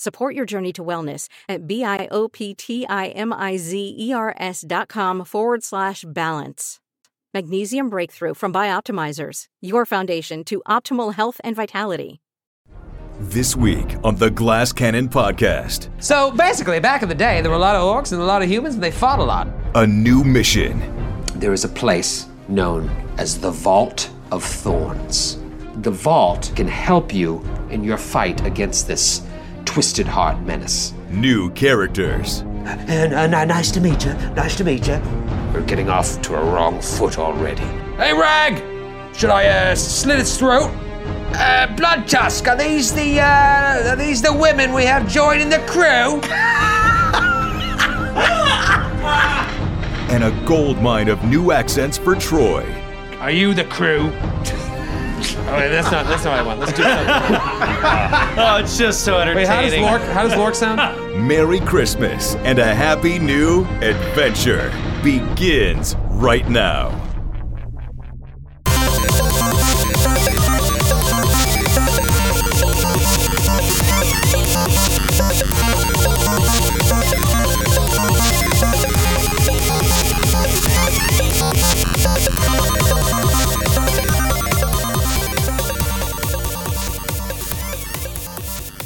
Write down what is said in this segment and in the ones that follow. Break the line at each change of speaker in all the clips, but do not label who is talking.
Support your journey to wellness at B-I-O-P-T-I-M-I-Z-E-R-S dot com forward slash balance. Magnesium Breakthrough from Bioptimizers, your foundation to optimal health and vitality.
This week on the Glass Cannon Podcast,
So basically, back in the day, there were a lot of orcs and a lot of humans, and they fought a lot.
a new mission.
There is a place known as the Vault of Thorns. The vault can help you in your fight against this twisted heart menace.
New characters.
And uh, n- nice to meet you. Nice to meet you.
We're getting off to a wrong foot already. Hey, Rag! Should I uh, slit its throat? Uh, Bloodtusk, are these the uh, are these the women we have joining the crew?
And a gold mine of new accents for Troy.
Are you the crew? Oh, wait, that's not that's not what I want. Let's do something.
Oh, it's just so entertaining.
Wait, how does Lork how does Lork sound?
Merry Christmas and a happy new adventure begins right now.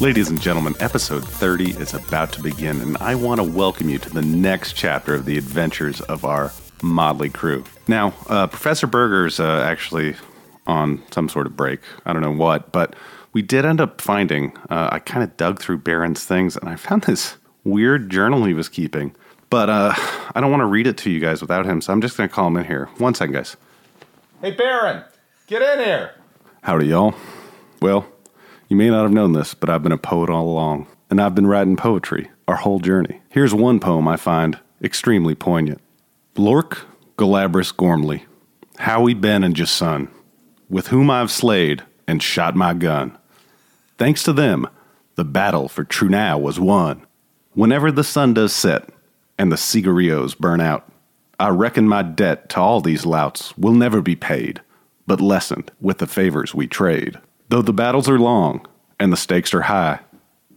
Ladies and gentlemen, episode 30 is about to begin, and I want to welcome you to the next chapter of the adventures of our motley crew. Now, uh, Professor Berger's uh, actually on some sort of break. I don't know what, but we did end up finding, uh, I kind of dug through Baron's things, and I found this weird journal he was keeping. But uh, I don't want to read it to you guys without him, so I'm just going to call him in here. One second, guys.
Hey, Baron, get in here.
Howdy, y'all. Well, you may not have known this, but I've been a poet all along, and I've been writing poetry our whole journey. Here's one poem I find extremely poignant Lork Galabras Gormley, Howie Ben and Jason, with whom I've slayed and shot my gun. Thanks to them, the battle for Trunau was won. Whenever the sun does set and the cigarillos burn out, I reckon my debt to all these louts will never be paid, but lessened with the favors we trade. Though the battles are long and the stakes are high,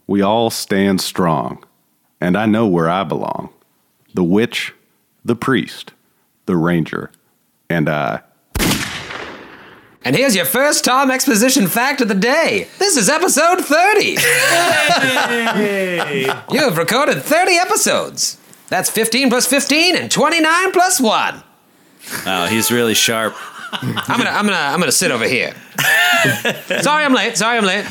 we all stand strong, and I know where I belong. The witch, the priest, the ranger, and I.
And here's your first Tom exposition fact of the day. This is episode 30. You have recorded 30 episodes. That's 15 plus 15 and 29 plus 1.
Oh, he's really sharp.
I'm gonna I'm gonna I'm gonna sit over here. Sorry I'm late. Sorry I'm late.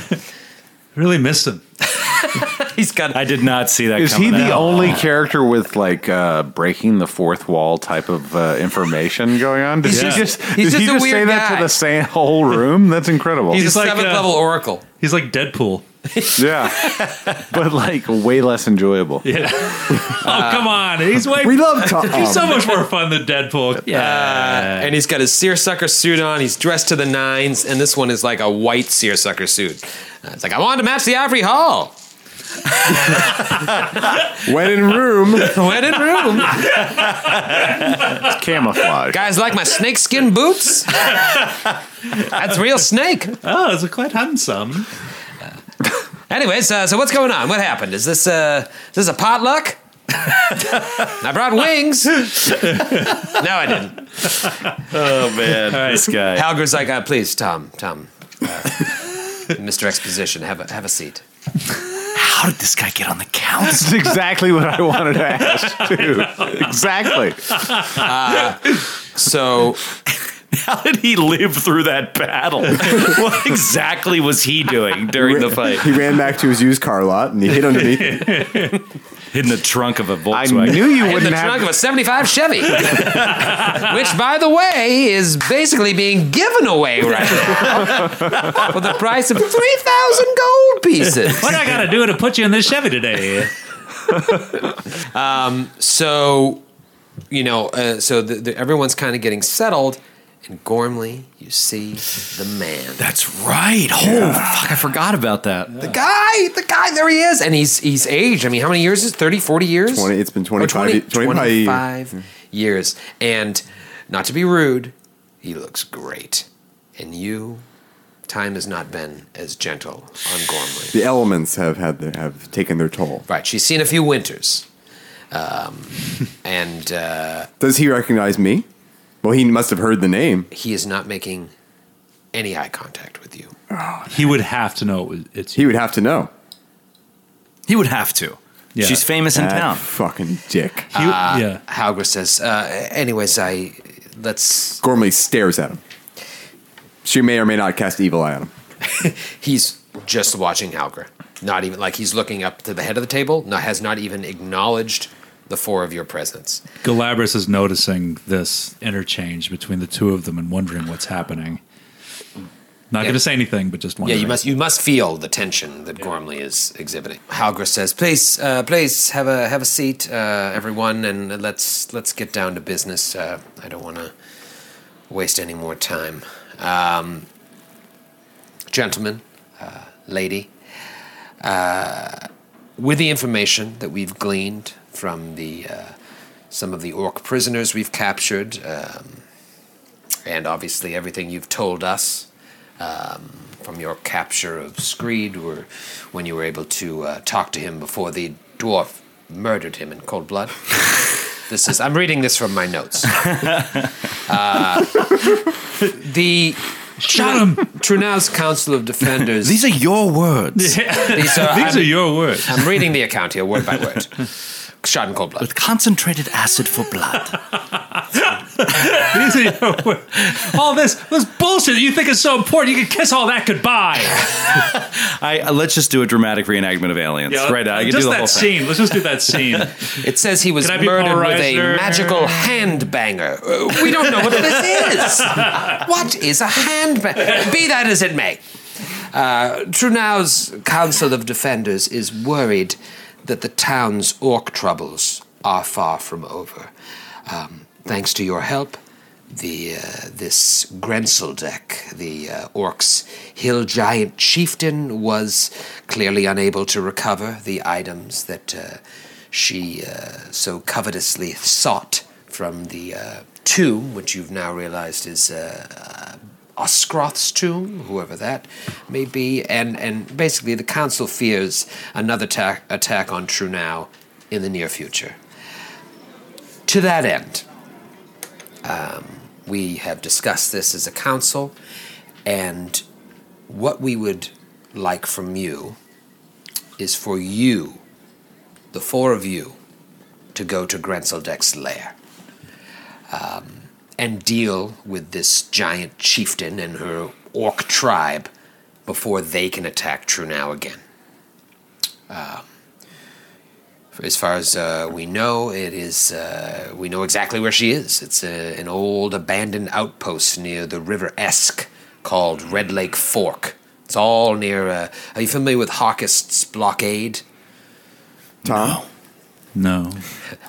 Really missed him.
He's got
I did not see that
Is he
coming.
the
out.
only character with like uh, breaking the fourth wall type of uh, information going on? Did
He's
he
just-
just,
he's
did he
just a
just say
weird
that to the same whole room? That's incredible.
He's,
He's
a
like,
seventh
uh,
level oracle.
He's like Deadpool.
yeah, but like way less enjoyable.
Yeah. oh, come on. He's way.
We love Tom.
He's so much more fun than Deadpool. Yeah.
And he's got his seersucker suit on. He's dressed to the nines, and this one is like a white seersucker suit. Uh, it's like I wanted to match the Ivory Hall.
When in room,
When in room,
camouflage.
guys like my snakeskin boots. That's real snake.
Oh, it's quite handsome.
Anyways, uh, so what's going on? What happened? Is this uh, is this a potluck? I brought wings. no, I didn't.
Oh man, this guy.
Halgra's like, uh, please, Tom, Tom, uh, Mr. Exposition, have a have a seat.
How did this guy get on the council?
That's exactly what I wanted to ask too. Exactly.
So
How did he live through that battle? what exactly was he doing during the fight?
He ran back to his used car lot and he hid underneath it.
In the trunk of a
I
Volkswagen.
I knew you wouldn't
In the
wouldn't
trunk
have.
of a 75 Chevy, which, by the way, is basically being given away right now for the price of 3,000 gold pieces.
What do I got to do to put you in this Chevy today?
So, you know, uh, so the, the, everyone's kind of getting settled, and Gormley, you see the man.
That's right. Oh, fuck. I forgot about that.
The guy, the guy, there he is. And he's he's aged. I mean, how many years is it? 30, 40 years?
20 it's been
Or
25
20
25
25 years. And not to be rude, he looks great. And you, time has not been as gentle on Gormley.
The elements have had their, have taken their toll.
Right, she's seen a few winters. Um, and uh,
Does he recognize me? Well, he must have heard the name.
he is not making any eye contact with you.
He would have to know it was, it's
He would have to know.
He would have to.
Yeah.
She's famous in
That
town.
fucking dick.
He- yeah.
Halgra says, uh, anyways, I let's.
Gormley stares at him. She may or may not cast evil eye on him.
He's just watching Halgra. Not even like he's looking up to the head of the table. No, has not even acknowledged the four of your presence.
Galabras is noticing this interchange between the two of them and wondering what's happening. Not
Yeah.
going to say anything, but just
Yeah, you must you must feel the tension that Gormley is exhibiting. Halgra says, "Please, uh, please have a have a seat, uh, everyone, and let's let's get down to business. Uh, I don't want to waste any more time, um, gentlemen, uh, lady. Uh, with the information that we've gleaned from the uh, some of the orc prisoners we've captured, um, and obviously everything you've told us." um, from your capture of Screed, or when you were able to uh, talk to him before the dwarf murdered him in cold blood. this is I'm reading this from my notes. Uh, the
Shot him!
Trunau's Council of Defenders.
These are your words.
these are,
These are your words.
I'm reading the account here, word by word. Shot in cold blood.
With concentrated acid for blood.
These are your. All this, this bullshit that you think is so important, you can kiss all that goodbye.
I uh, let's just do a dramatic reenactment of aliens. right now, I can
just
do the
that
whole thing.
scene. Let's just do that scene.
It says he was
Can I
murdered with a magical hand banger. Uh, We don't know what this is. what is a hand banger? Be that as it may. Uh, Trunau's Council of Defenders is worried that the town's orc troubles are far from over. Um, thanks to your help, the uh, this Grenseldek, the uh, orc's hill giant chieftain, was clearly unable to recover the items that uh, she uh, so covetously sought from the uh, tomb, which you've now realized is uh, tomb, whoever that may be, and and basically the council fears another ta- attack on Trunau in the near future. To that end, um, we have discussed this as a council, and what we would like from you is for you, the four of you, to go to Grenseldek's lair um, and deal with this giant chieftain and her orc tribe before they can attack Trunau again. Um, as far as uh, we know, it is uh, we know exactly where she is. It's a, an old abandoned outpost near the River Esk called Red Lake Fork. It's all near. Uh, are you familiar with Hawkist's blockade?
Tom?
No.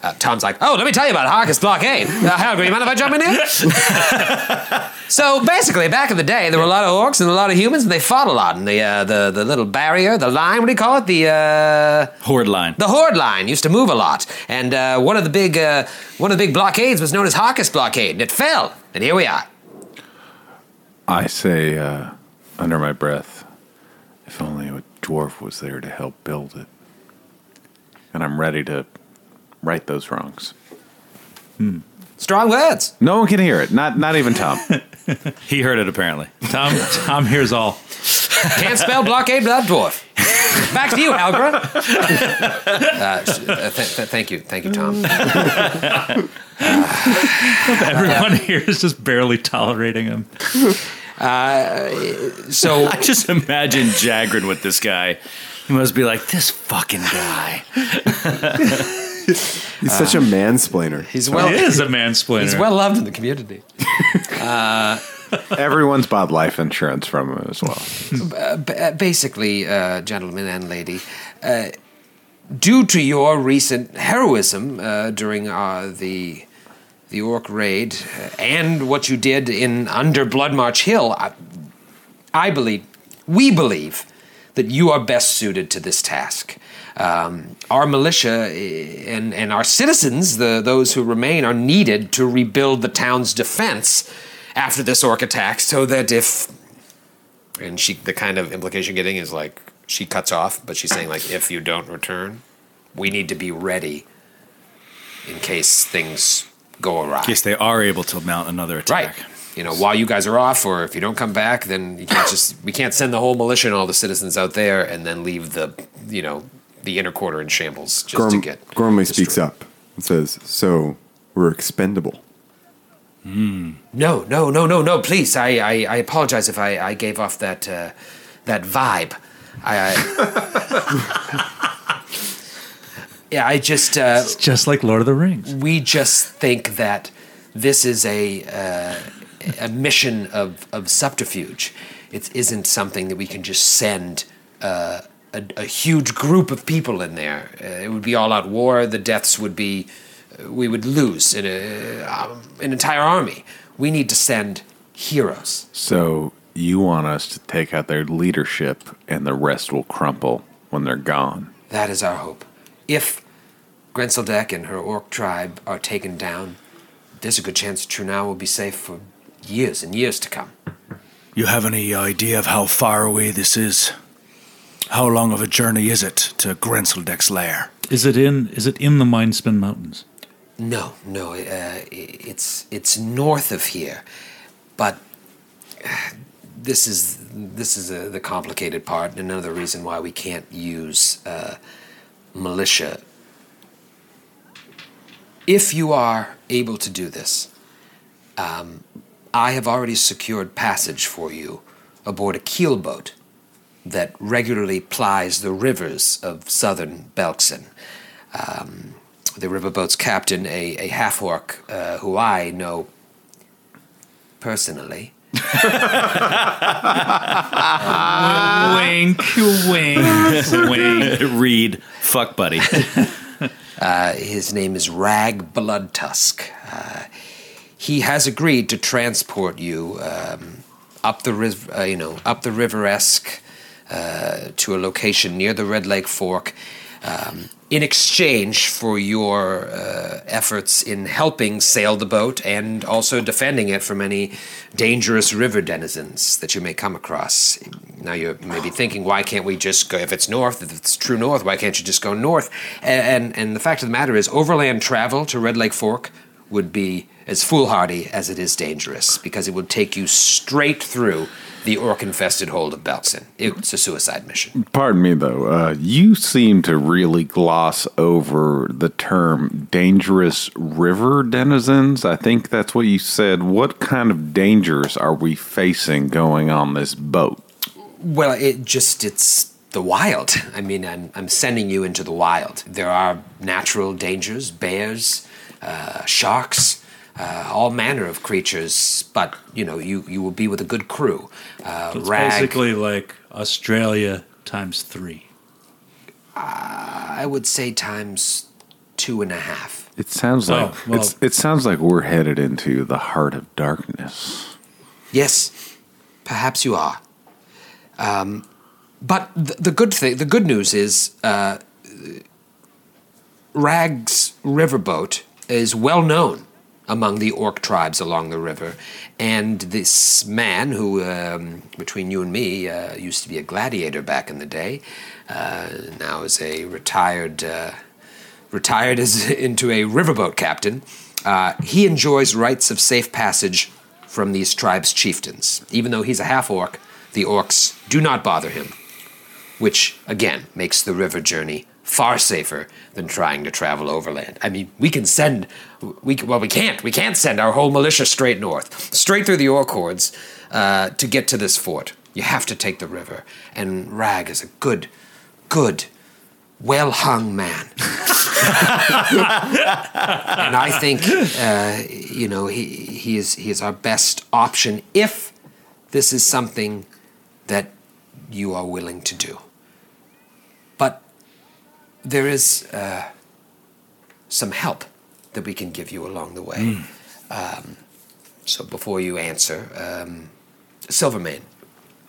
Uh, Tom's like, oh, let me tell you about Harkest blockade. Uh, Helga, you mind if I jump in here? so basically, back in the day, there were a lot of orcs and a lot of humans, and they fought a lot. And the uh, the the little barrier, the line, what do you call it? The uh,
Horde line.
the horde line used to move a lot. And uh, one of the big uh, one of the big blockades was known as Harkest blockade, and it fell. And here we are.
I say uh, under my breath, if only a dwarf was there to help build it. And I'm ready to right those wrongs.
Strong words.
No one can hear it. Not not even Tom.
He heard it apparently.
Tom, Tom hears all.
Can't spell blockade without dwarf. back to you, Algra. uh, uh, th- th- thank you, thank you, Tom.
Everyone here is just barely tolerating him.
So
I just imagine Jagrin with this guy. He must be like, this fucking guy.
He's such a mansplainer.
he's well.
He is a mansplainer.
He's well loved in the community.
Everyone's bought life insurance from him as well.
B- uh, basically, uh, gentlemen and lady, uh, due to your recent heroism uh, during uh, the the orc raid uh, and what you did in under Bloodmarch Hill, I, I believe, we believe, that you are best suited to this task. Um, our militia eh, and, and our citizens, the those who remain, are needed to rebuild the town's defense after this orc attack, so that if and she the kind of implication getting is like she cuts off but she's saying like if you don't return we need to be ready in case things go awry
Yes, they are able to mount another attack.
right you know while you guys are off or if you don't come back then you can't just we can't send the whole militia and all the citizens out there and then leave the you know the inner quarter in shambles just to get
Gormley speaks up and says, "So we're expendable."
No, no, no, no, no. Please, I, I, I apologize if I, I gave off that, uh, that vibe. I, I yeah, I just, uh,
It's just like Lord of the Rings.
we just think that this is a, uh, a mission of, of subterfuge. It isn't something that we can just send uh, a, a huge group of people in there. Uh, it would be all out war. The deaths would be, we would lose in a, um, an entire army. We need to send heroes.
So you want us to take out their leadership and the rest will crumple when they're gone.
That is our hope. If Grenseldek and her orc tribe are taken down, there's a good chance Trunau will be safe for years and years to come.
You have any idea of how far away this is? How long of a journey is it to Grenseldek's lair?
Is it in? Is it in the Mindspin Mountains?
No, no, uh, it's it's north of here, but uh, this is this is uh the complicated part, and another reason why we can't use uh, militia. If you are able to do this, um, I have already secured passage for you aboard a keelboat that regularly plies the rivers of southern Belkzen. Um, the riverboat's captain, a, a half orc uh, who I know personally.
wink, wink, wink.
Read, fuck buddy.
Uh, his name is Rag Bloodtusk. Uh, he has agreed to transport you um, up the riv- uh, you know up the river Esk uh, to a location near the Red Lake Fork. Um, in exchange for your uh, efforts in helping sail the boat and also defending it from any dangerous river denizens that you may come across. Now you may be thinking, why can't we just go? If it's north, if it's true north, why can't you just go north? And and, and the fact of the matter is, overland travel to Red Lake Fork would be as foolhardy as it is dangerous because it would take you straight through the orc-infested hold of Belkzen. It's a suicide mission.
Pardon me, though. Uh, you seem to really gloss over the term dangerous river denizens. I think that's what you said. What kind of dangers are we facing going on this boat?
Well, it just it's the wild. I mean, I'm I'm sending you into the wild. There are natural dangers, bears, uh, sharks, uh, all manner of creatures. But you know, you you will be with a good crew. Uh,
It's
Rag,
basically like Australia times three.
I would say times two and a half.
It sounds like
Oh, well-
it's, it sounds like we're headed into the heart of darkness.
Yes, perhaps you are. Um, but the, the good thing, the good news is, uh, Rag's riverboat is well known among the orc tribes along the river, and this man, who um, between you and me uh, used to be a gladiator back in the day, uh, now is a retired. Uh, retired as into a riverboat captain, uh, he enjoys rights of safe passage from these tribes' chieftains. Even though he's a half orc, the orcs do not bother him. which again makes the river journey far safer than trying to travel overland. I mean, we can send, we well, we can't, we can't send our whole militia straight north, straight through the Orcords uh, to get to this fort. You have to take the river, and Rag is a good, good, well hung man. and I think, uh, you know, he, he, is, he is our best option if this is something that you are willing to do. But there is uh, some help that we can give you along the way. Um, so before you answer, um, Silvermane,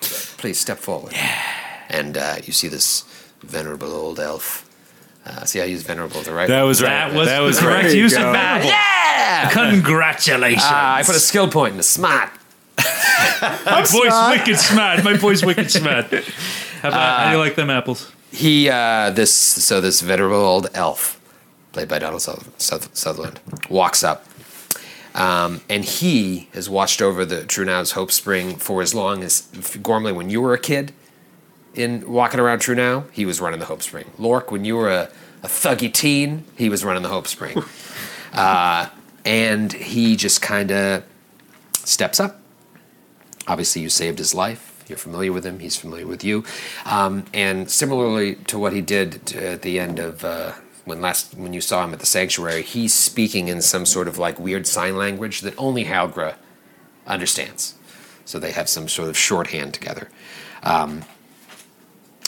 please step forward. Yeah. And uh, you see this venerable old elf. Uh, see, I used venerable the right.
That was
That
right.
was
that was
the correct use of
Go.
venerable.
Yeah.
Congratulations.
Ah, I put a skill point in the smart.
My boy's wicked smart. My boy's wicked smart. How, about, how do you like them apples?
He, uh, this, so this venerable old elf, played by Donald Suther- Suther- Sutherland, walks up. Um, and he has watched over the Trunau's Hope Spring for as long as Gormley, when you were a kid in walking around Trunau, he was running the Hope Spring. Lork, when you were a, a thuggy teen, he was running the Hope Spring. uh, and he just kind of steps up. Obviously, you saved his life. You're familiar with him. He's familiar with you. Um, and similarly to what he did to, at the end of uh, when last when you saw him at the sanctuary, he's speaking in some sort of like weird sign language that only Halgra understands. So they have some sort of shorthand together. Um,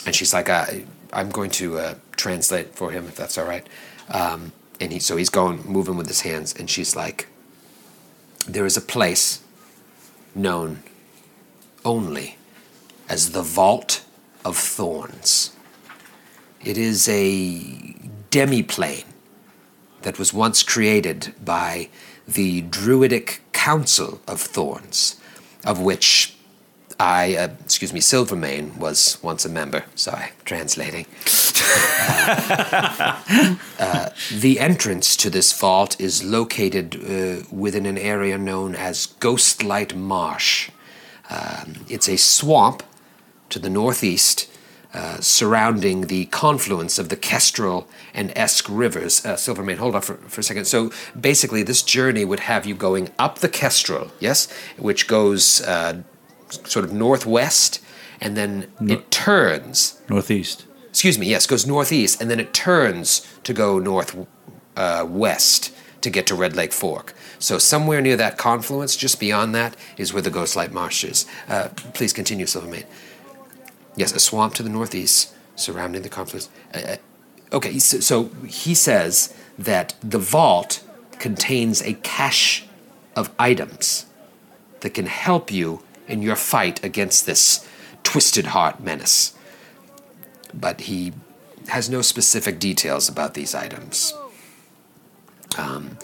and she's like, I, "I'm going to uh, translate for him if that's all right." Um, and he so he's going moving with his hands, and she's like, "There is a place known only as the Vault of Thorns. It is a demiplane that was once created by the Druidic Council of Thorns, of which I, uh, excuse me, Silvermane was once a member. Sorry, translating. Uh, the entrance to this vault is located uh, within an area known as Ghostlight Marsh. Um, it's a swamp to the northeast, uh, surrounding the confluence of the Kestrel and Esk rivers. Uh, Silvermane, hold on for, for a second. So basically, this journey would have you going up the Kestrel, yes, which goes uh, sort of northwest, and then it turns
Northeast.
excuse me, yes, goes northeast, and then it turns to go north uh, west to get to Red Lake Fork. So somewhere near that confluence, just beyond that, is where the Ghostlight Marsh is. Uh, please continue, Silvermane. Yes, a swamp to the northeast surrounding the confluence. Uh, uh, okay, so, so he says that the vault contains a cache of items that can help you in your fight against this twisted heart menace but he has no specific details about these items. Um,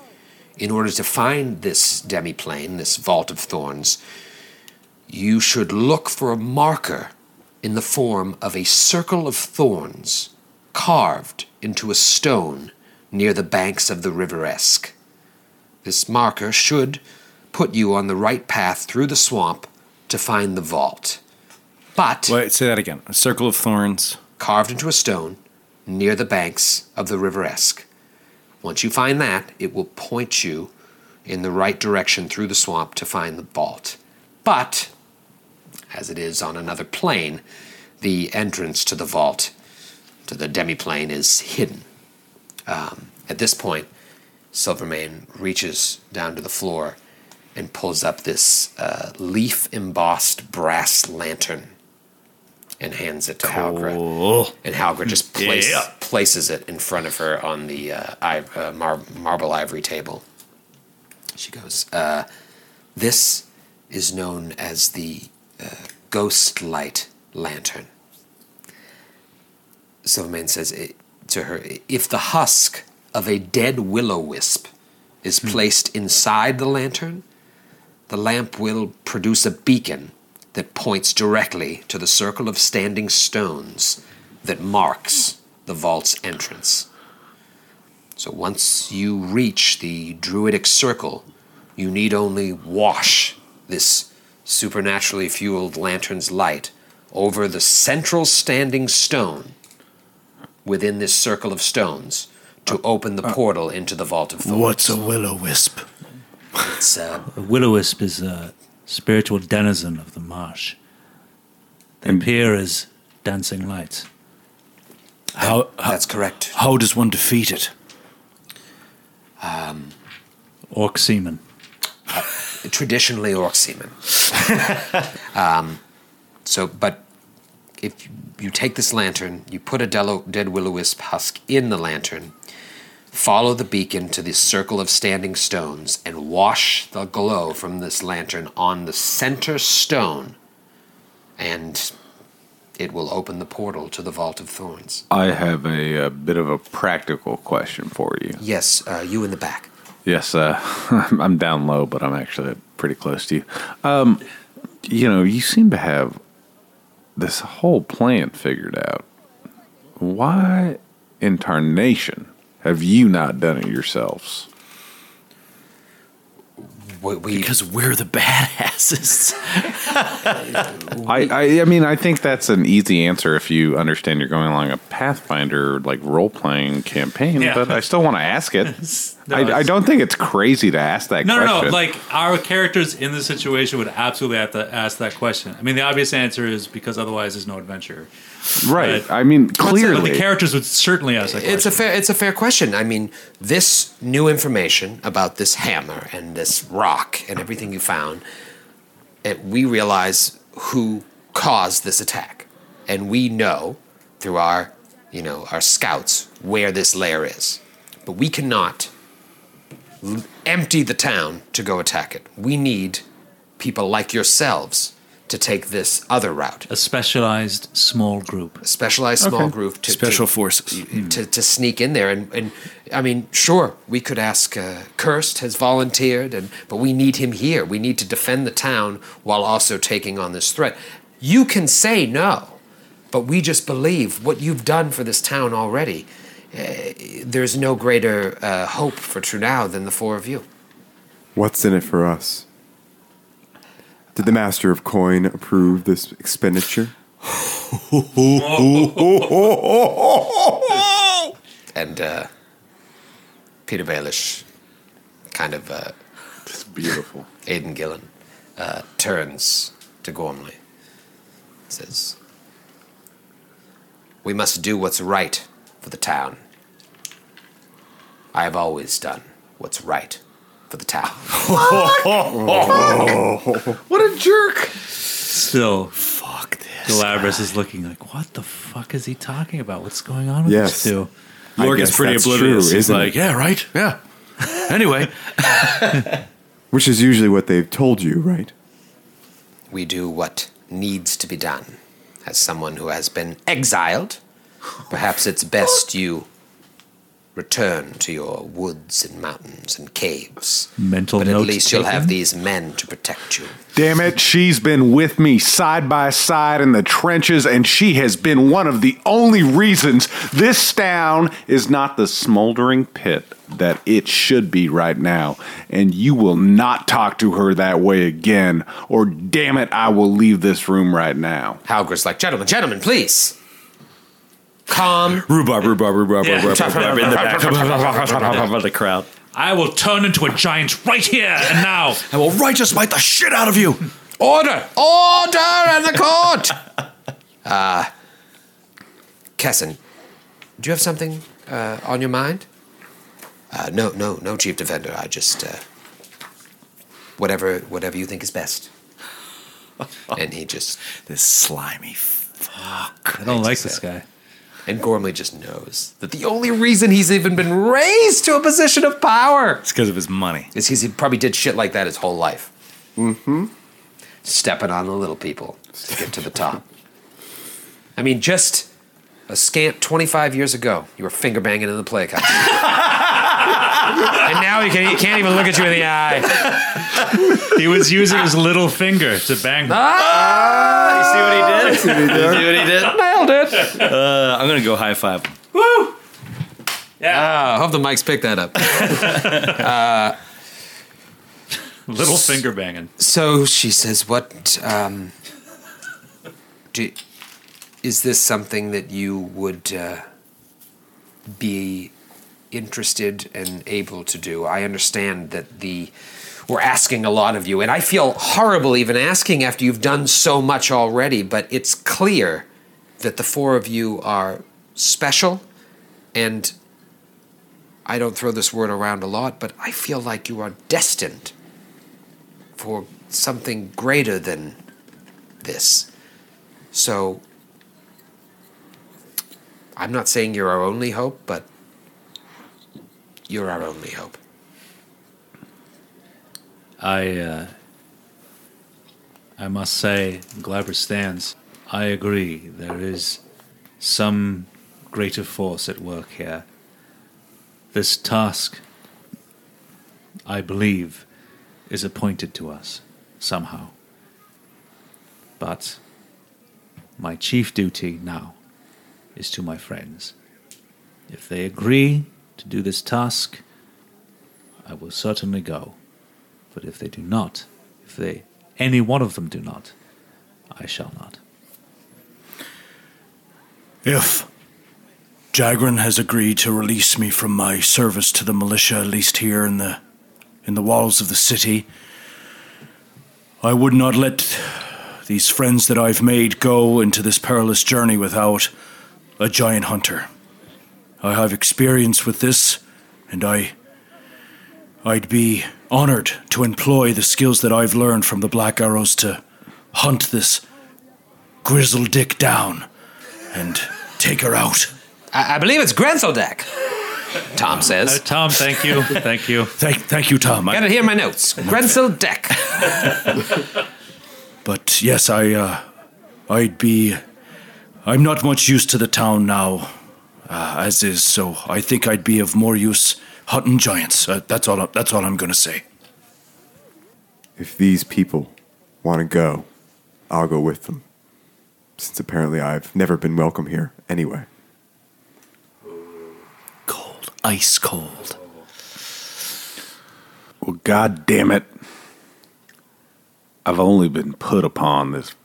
in order to find this demiplane, this vault of thorns, you should look for a marker in the form of a circle of thorns carved into a stone near the banks of the river Esk. This marker should put you on the right path through the swamp to find the vault. But
Wait, say that again. A circle of thorns.
carved into a stone near the banks of the River Esk. Once you find that, it will point you in the right direction through the swamp to find the vault. But, as it is on another plane, the entrance to the vault, to the demiplane, is hidden. Um, at this point, Silvermane reaches down to the floor and pulls up this uh, leaf embossed brass lantern and hands it to Halgra. And Halgra just place,
Yeah.
places it in front of her on the uh, iv- uh, mar- marble ivory table. She goes, uh, This is known as the uh, Ghost Light Lantern. Silvermane says it, to her, If the husk of a dead will-o-wisp is placed inside the lantern, the lamp will produce a beacon that points directly to the circle of standing stones that marks the vault's entrance. So once you reach the druidic circle, you need only wash this supernaturally fueled lantern's light over the central standing stone within this circle of stones to open the portal into the Vault of Thorns.
What's a will o wisp?
It's, uh,
A will-o-wisp is a spiritual denizen of the marsh. They appear as dancing lights.
How, how
that's correct.
how does one defeat it?
Um, Orc seaman.
Traditionally orc seamen. um, so, but if you take this lantern, you put a dello- dead will o wisp husk in the lantern, follow the beacon to this circle of standing stones, and wash the glow from this lantern on the center stone, and it will open the portal to the Vault of Thorns.
I have a, a bit of a practical question for you.
Yes, uh, you in the back.
Yes, uh, I'm down low, but I'm actually pretty close to you. Um, you know, you seem to have this whole plan figured out. Why in tarnation have you not done it yourselves?
We, we,
Because we're the badasses.
I, I, I mean, I think that's an easy answer if you understand you're going along a Pathfinder like role playing campaign.
Yeah.
But I still want to ask it.
No,
I, I don't think it's crazy to ask that
question. No,
no,
no. Like our characters in this situation would absolutely have to ask that question. I mean, the obvious answer is because otherwise there's no adventure.
Right?
but-
I mean,
But
clearly,
the characters would certainly ask that question.
It's a fair. It's a fair question. I mean, this new information about this hammer and this rock and everything you found, it, we realize who caused this attack, and we know through our, you know, our scouts where this lair is, but we cannot l- empty the town to go attack it. We need people like yourselves to take this other route.
A specialized small group.
a specialized small group to
Special
to,
forces.
to, to sneak in there. And, and I mean sure we could ask uh, Kirst has volunteered and but we need him here. We need to defend the town while also taking on this threat. You can say no but we just believe what you've done for this town already. Uh, there's no greater uh, hope for Trunau than the four of you.
What's in it for us? Did the Master of Coin approve this expenditure?
and uh, Petyr Baelish kind of uh,
it's beautiful.
Aidan Gillen uh, turns to Gormley. Says, "We must do what's right for the town. I have always done what's right for the town."
What a jerk!
Still, fuck this. Galabras is looking like, what the fuck is he talking about? What's going on with
Yes.
these two?
I
Lork is
guess
pretty
that's
oblivious.
true,
He's
isn't
like,
it?
yeah, right, yeah. Anyway,
Which is usually what they've told you, right?
we do what needs to be done. As someone who has been exiled, perhaps it's best you return to your woods and mountains and caves.
Mental
but at
notes
least you'll have these men to protect you.
Damn it, she's been with me side by side in the trenches, and she has been one of the only reasons this town is not the smoldering pit that it should be right now. And you will not talk to her that way again, or damn it, I will leave this room right now.
Halgrim's like, gentlemen, gentlemen, please. Calm.
rhubarb, rhubarb, rhubarb,
Yeah.
rhubarb, rhubarb in the back of the crowd.
I will turn into a giant right here and now.
I will righteous smite the shit out of you.
Order! Order in the court! uh, Kessin, do you have something uh, on your mind? Uh, no, no, no, Chief Defender. I just uh, whatever, whatever you think is best. And he just
This slimy fuck.
I don't like this guy.
And Gormley just knows that the only reason he's even been raised to a position of power
It's because of his money.
is because he probably did shit like that his whole life. Mm-hmm. Stepping on the little people to get to the top. I mean, just a scant 25 years ago, you were finger banging in the play house. and now he, can, he can't even look at you in the eye.
He was using his little finger to bang.
You see what he did? you see what he did?
Nailed it.
Uh, I'm gonna go high five. him.
I hope the mics pick that up.
Little finger banging.
So she says, "What? Um, do is this something that you would uh, be interested and able to do? I understand that the we're asking a lot of you, and I feel horrible even asking after you've done so much already. But it's clear that the four of you are special, and I don't throw this word around a lot, but I feel like you are destined for something greater than this. So I'm not saying you're our only hope, but you're our only hope.
I, uh, I must say, Glabber stands. I agree. There is some greater force at work here. This task, I believe, is appointed to us somehow. But my chief duty now is to my friends. If they agree to do this task, I will certainly go. But if they do not, if they any one of them do not, I shall not.
If Jagrin has agreed to release me from my service to the militia, at least here in the in the walls of the city, I would not let these friends that I've made go into this perilous journey without a giant hunter. I have experience with this, and I I'd be honored to employ the skills that I've learned from the Black Arrows to hunt this grizzle dick down and take her out.
I, I believe it's Grenseldek. Tom says.
Uh, Tom, thank you, thank you.
Thank, thank you, Tom.
Got it here in my notes. Grenseldek.
But yes, I, uh, I'd be. I'm not much use to the town now, uh, as is. So I think I'd be of more use hunting giants. Uh, that's all. That's all I'm going to say.
If these people want to go, I'll go with them. Since apparently I've never been welcome here anyway.
Cold, ice cold.
Well, God damn it. I've only been put upon this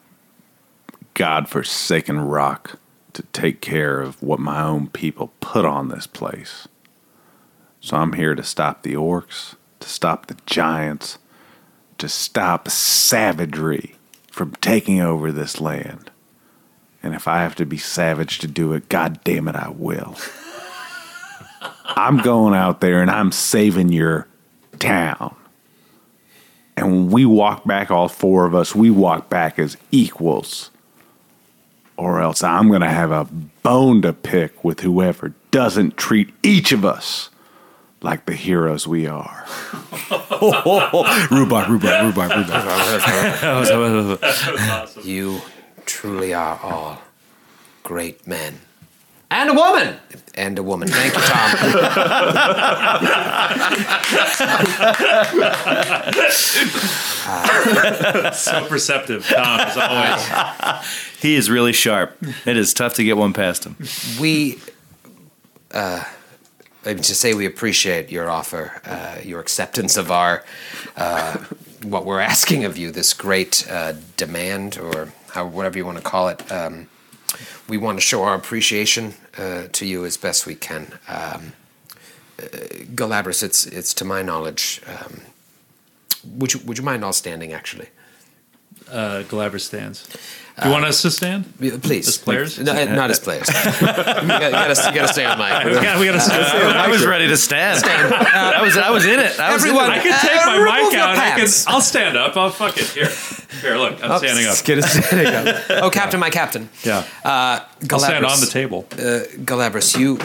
God-forsaken rock to take care of what my own people put on this place. So I'm here to stop the orcs, to stop the giants, to stop savagery from taking over this land. And if I have to be savage to do it, God damn it, I will. I'm going out there and I'm saving your town. And when we walk back, all four of us, we walk back as equals. Or else I'm going to have a bone to pick with whoever doesn't treat each of us like the heroes we are.
rhubarb, rhubarb, rhubarb, rhubarb.
You truly are all great men. And a woman! And a woman. Thank you, Tom.
so perceptive, Tom, as always.
He is really sharp. It is tough to get one past him.
we uh, to say we appreciate your offer, uh, your acceptance of our uh, what we're asking of you, this great uh, demand, or how whatever you want to call it. Um, we want to show our appreciation uh, to you as best we can. Um, uh, Galabras, it's it's to my knowledge. Um, would you would you mind all standing actually?
Uh, Galabra stands. Do you want us to stand?
Please,
as players.
No, uh, not as players. you, gotta, you, gotta, you gotta stay on mic.
We gotta- we gotta stay-
I was ready to stand. I was I was in it. I was
Everyone-
in
I
it.
can take
Uh,
my mic
your
out. I can. I'll stand up. I'll fuck it. Here, here. Look, I'm standing up.
Get a standing up. Oh, Captain, my captain.
Yeah.
Uh,
I'll stand on the table.
Uh, Galabras, you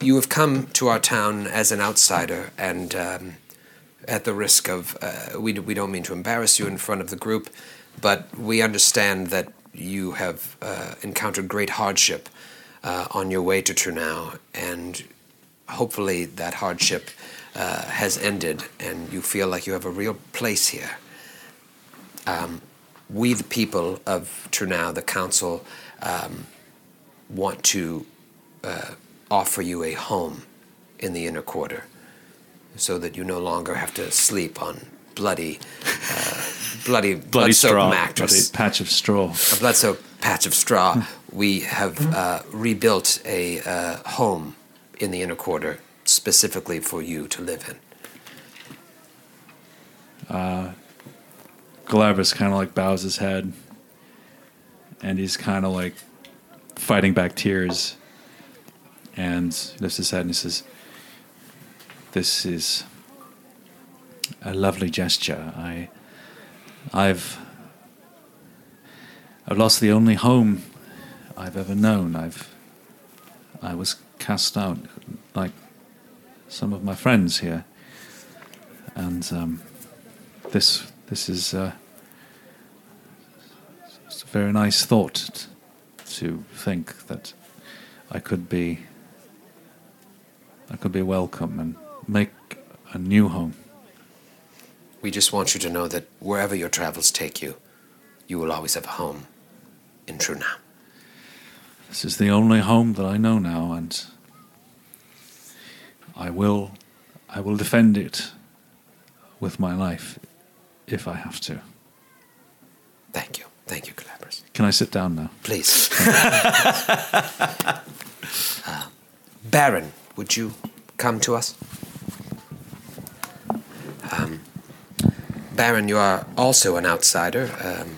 you have come to our town as an outsider, and um, at the risk of uh, we we don't mean to embarrass you in front of the group, but we understand that you have uh, encountered great hardship uh, on your way to Trunau, and hopefully that hardship uh, has ended, and you feel like you have a real place here. Um, we, the people of Trunau, the council, um, want to uh, offer you a home in the inner quarter so that you no longer have to sleep on bloody, uh, bloody,
Bloody
blood-soaked
straw.
mattress.
Bloody patch of straw.
A blood-soaked patch of straw, we have uh, rebuilt a uh, home in the inner quarter specifically for you to live in.
Uh, Galabras kind of like bows his head, and he's kind of like fighting back tears, and lifts his head and he says, "This is a lovely gesture. I, I've, I've lost the only home I've ever known. I've, I was cast out, like some of my friends here, and um, this, this is." Uh, very nice thought to think that I could be I could be welcome and make a new home.
We just want you to know that wherever your travels take you, you will always have a home in Trunau.
This is the only home that I know now and I will I will defend it with my life if I have to.
Thank you. Thank you, Galabras.
Can I sit down now?
Please. Uh, Baron, would you come to us? Um, Baron, you are also an outsider. Um,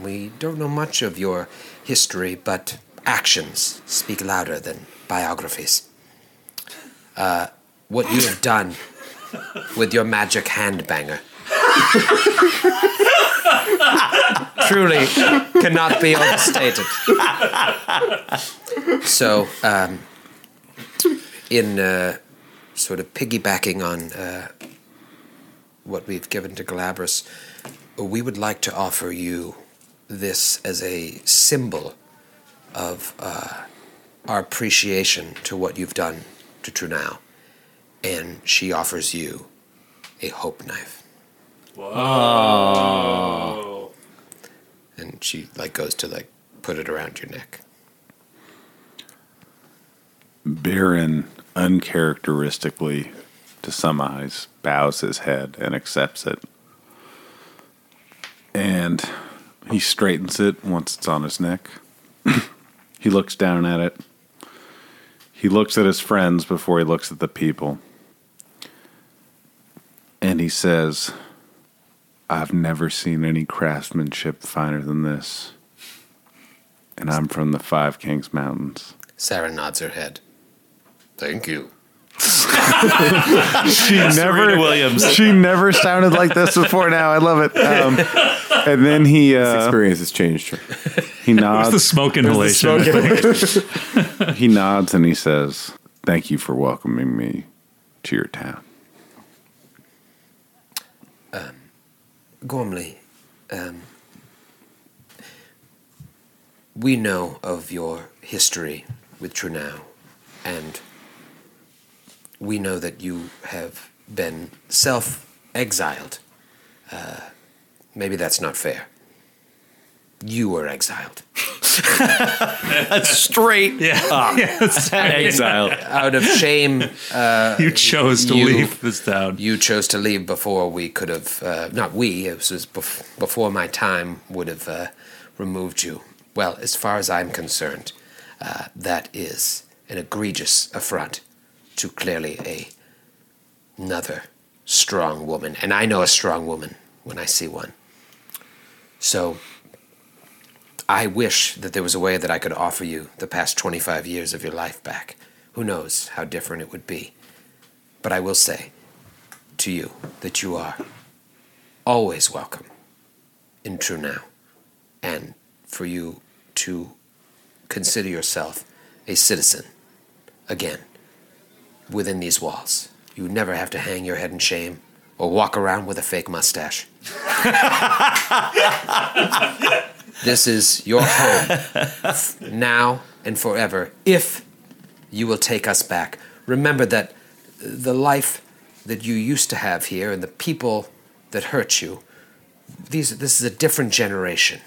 we don't know much of your history, but actions speak louder than biographies. Uh, what you have done with your magic handbanger truly cannot be overstated. So, um, in uh, sort of piggybacking on uh, what we've given to Galabras, we would like to offer you this as a symbol of uh, our appreciation to what you've done to Trunau. And she offers you a hope knife.
Oh.
And she like goes to like put it around your neck.
Baron uncharacteristically, to some eyes, bows his head and accepts it. And he straightens it once it's on his neck. he looks down at it. He looks at his friends before he looks at the people. And he says, I've never seen any craftsmanship finer than this. And I'm from the Five Kings Mountains.
Sarah nods her head. Thank you.
she never
Williams.
She never sounded like this before. Now I love it. Um, and then he uh,
This experience has changed her.
he nods.
the smoke inhalation.
he nods and he says, "Thank you for welcoming me to your town."
Gormley, um, we know of your history with Trunau, and we know that you have been self exiled. Uh, maybe that's not fair. You were exiled.
That's straight.
Yeah.
Exiled.
Out of shame, uh,
You chose to
you-
leave this town.
You chose to leave before we could have, uh, not we, it was bef- before my time would have uh, removed you. Well, as far as I'm concerned, uh, that is an egregious affront to clearly a another strong woman, and I know a strong woman when I see one. So, I wish that there was a way that I could offer you the past 25 years of your life back. Who knows how different it would be? But I will say to you that you are always welcome in Trunau, and for you to consider yourself a citizen again within these walls. You never have to hang your head in shame or walk around with a fake mustache. this is your home now and forever if you will take us back. Remember that the life that you used to have here and the people that hurt you, these, this is a different generation.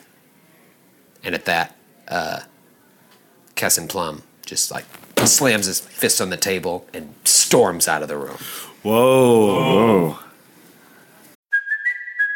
And at that, uh, Kessin Plum just like slams his fist on the table and storms out of the room.
Whoa.
Whoa.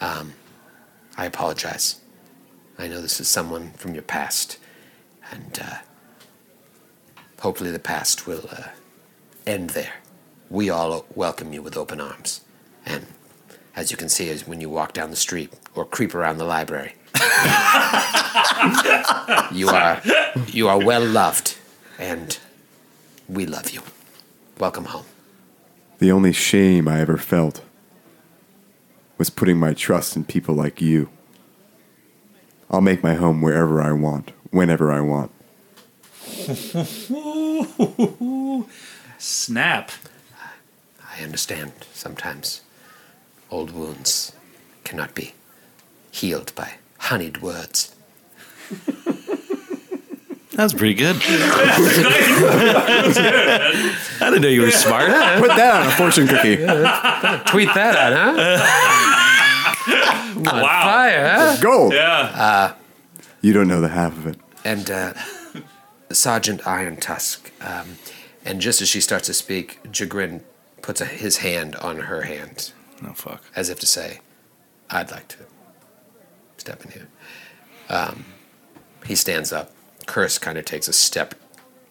Um, I apologize. I know this is someone from your past, and uh, hopefully the past will uh, end there. We all welcome you with open arms, and as you can see, as when you walk down the street or creep around the library, you are you are well loved, and we love you. Welcome home.
The only shame I ever felt was putting my trust in people like you. I'll make my home wherever I want, whenever I want.
Snap.
I understand sometimes old wounds cannot be healed by honeyed words.
That's pretty good. I didn't know you were smart.
Put that on a fortune cookie.
Tweet that out, huh? On
Wow.
Fire, huh?
Gold.
Uh,
You don't know the half of it.
and uh, Sergeant Iron Tusk. Um, and just as she starts to speak, Jagrin puts a, his hand on her hand.
No fuck.
As if to say, I'd like to step in here. Um, he stands up. Curse kind of takes a step